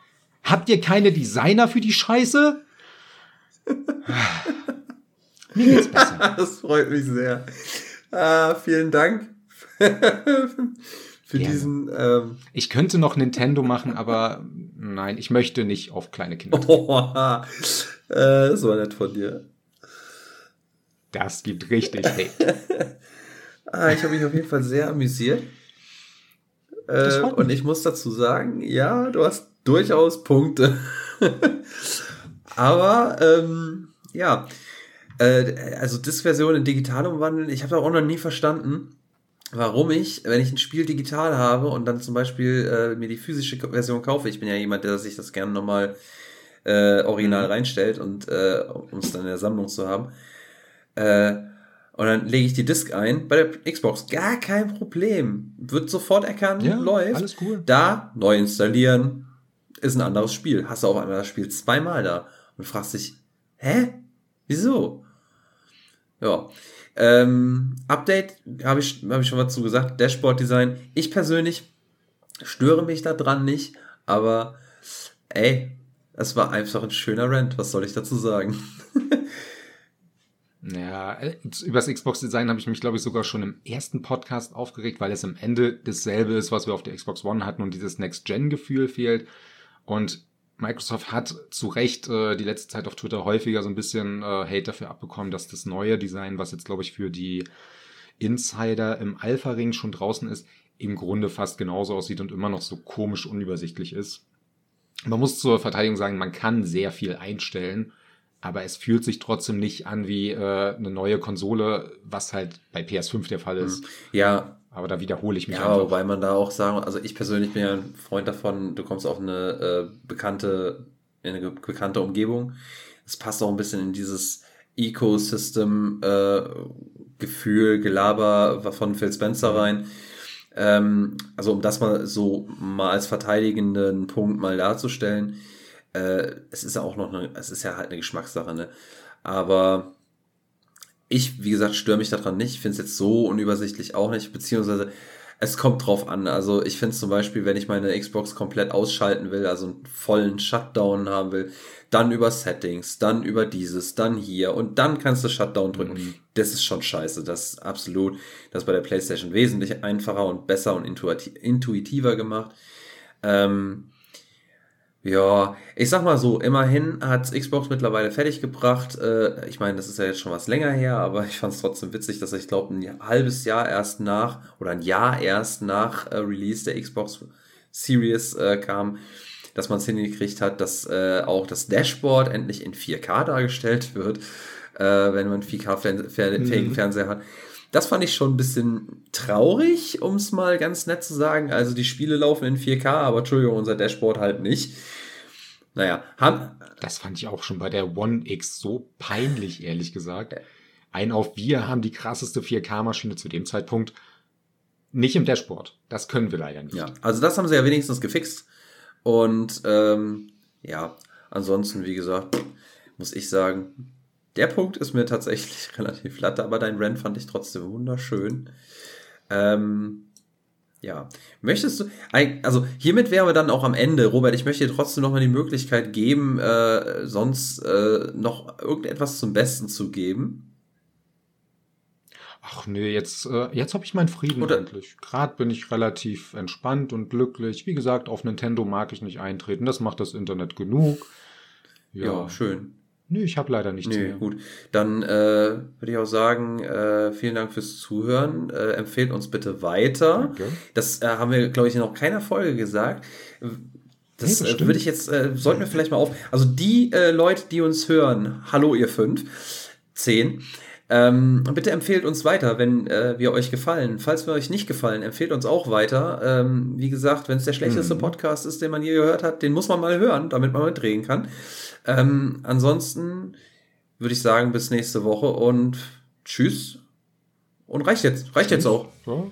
Habt ihr keine Designer für die Scheiße? Mir geht's besser. Das freut mich sehr. Ah, vielen Dank für Gerne. diesen. Ähm ich könnte noch Nintendo machen, aber nein, ich möchte nicht auf kleine Kinder. Oh, äh, das war nett von dir. Das gibt richtig Hate. ah, ich habe mich auf jeden Fall sehr amüsiert. Äh, und ich muss dazu sagen, ja, du hast durchaus Punkte. Aber ähm, ja, äh, also Disk-Version in digital umwandeln, ich habe auch noch nie verstanden, warum ich, wenn ich ein Spiel digital habe und dann zum Beispiel äh, mir die physische Version kaufe, ich bin ja jemand, der sich das gerne nochmal äh, original mhm. reinstellt und äh, um es dann in der Sammlung zu haben. Äh, und dann lege ich die Disk ein. Bei der Xbox gar kein Problem. Wird sofort erkannt, ja, läuft. Alles cool. Da neu installieren ist ein anderes Spiel. Hast du auf einmal das Spiel zweimal da und fragst dich, hä? Wieso? Ja. Ähm, Update habe ich, hab ich schon was zu gesagt. Dashboard Design. Ich persönlich störe mich da dran nicht, aber ey, es war einfach ein schöner Rant. Was soll ich dazu sagen? Ja, über das Xbox-Design habe ich mich, glaube ich, sogar schon im ersten Podcast aufgeregt, weil es am Ende dasselbe ist, was wir auf der Xbox One hatten und dieses Next-Gen-Gefühl fehlt. Und Microsoft hat zu Recht äh, die letzte Zeit auf Twitter häufiger so ein bisschen äh, Hate dafür abbekommen, dass das neue Design, was jetzt, glaube ich, für die Insider im Alpha-Ring schon draußen ist, im Grunde fast genauso aussieht und immer noch so komisch unübersichtlich ist. Man muss zur Verteidigung sagen, man kann sehr viel einstellen aber es fühlt sich trotzdem nicht an wie äh, eine neue Konsole, was halt bei PS5 der Fall ist. Ja. Aber da wiederhole ich mich ja, einfach. wobei man da auch sagen, also ich persönlich bin ja ein Freund davon, du kommst auf eine äh, bekannte, in eine bekannte Umgebung. Es passt auch ein bisschen in dieses Ecosystem äh, Gefühl, Gelaber von Phil Spencer rein. Ähm, also um das mal so mal als verteidigenden Punkt mal darzustellen äh, es ist ja auch noch eine, es ist ja halt eine Geschmackssache, ne? Aber ich, wie gesagt, störe mich daran nicht. Ich finde es jetzt so unübersichtlich auch nicht, beziehungsweise es kommt drauf an. Also ich finde zum Beispiel, wenn ich meine Xbox komplett ausschalten will, also einen vollen Shutdown haben will, dann über Settings, dann über dieses, dann hier und dann kannst du Shutdown drücken. Mhm. Das ist schon scheiße. Das ist absolut, das ist bei der PlayStation wesentlich einfacher und besser und intuitiver gemacht. Ähm, ja, ich sag mal so, immerhin hat Xbox mittlerweile fertiggebracht. Äh, ich meine, das ist ja jetzt schon was länger her, aber ich fand es trotzdem witzig, dass ich glaube, ein halbes Jahr erst nach oder ein Jahr erst nach äh, Release der Xbox Series äh, kam, dass man es hingekriegt hat, dass äh, auch das Dashboard endlich in 4K dargestellt wird, äh, wenn man 4K-fähigen mhm. Fernseher hat. Das fand ich schon ein bisschen traurig, um es mal ganz nett zu sagen. Also die Spiele laufen in 4K, aber Entschuldigung, unser Dashboard halt nicht. Naja, haben. Das fand ich auch schon bei der One X so peinlich, ehrlich gesagt. Ein auf wir haben die krasseste 4K-Maschine zu dem Zeitpunkt. Nicht im Dashboard. Das können wir leider nicht. Ja, also das haben sie ja wenigstens gefixt. Und ähm, ja, Ansonsten, wie gesagt, muss ich sagen, der Punkt ist mir tatsächlich relativ flatter, aber dein Rant fand ich trotzdem wunderschön. Ähm, ja. Möchtest du, also hiermit wären wir dann auch am Ende. Robert, ich möchte dir trotzdem noch mal die Möglichkeit geben, äh, sonst äh, noch irgendetwas zum Besten zu geben. Ach nee, jetzt, äh, jetzt habe ich meinen Frieden Oder endlich. Gerade bin ich relativ entspannt und glücklich. Wie gesagt, auf Nintendo mag ich nicht eintreten. Das macht das Internet genug. Ja, ja schön. Nee, ich habe leider nichts nee, mehr. Gut, dann äh, würde ich auch sagen, äh, vielen Dank fürs Zuhören. Äh, empfehlt uns bitte weiter. Danke. Das äh, haben wir, glaube ich, in noch keiner Folge gesagt. Das, nee, das äh, würde ich jetzt, äh, sollten wir vielleicht mal auf. Also die äh, Leute, die uns hören, hallo ihr fünf, zehn. Ähm, bitte empfehlt uns weiter, wenn äh, wir euch gefallen. Falls wir euch nicht gefallen, empfehlt uns auch weiter. Ähm, wie gesagt, wenn es der schlechteste mhm. Podcast ist, den man je gehört hat, den muss man mal hören, damit man mitdrehen kann. Ähm, ansonsten würde ich sagen, bis nächste Woche und tschüss. Und reicht jetzt. Reicht tschüss. jetzt auch. Ja.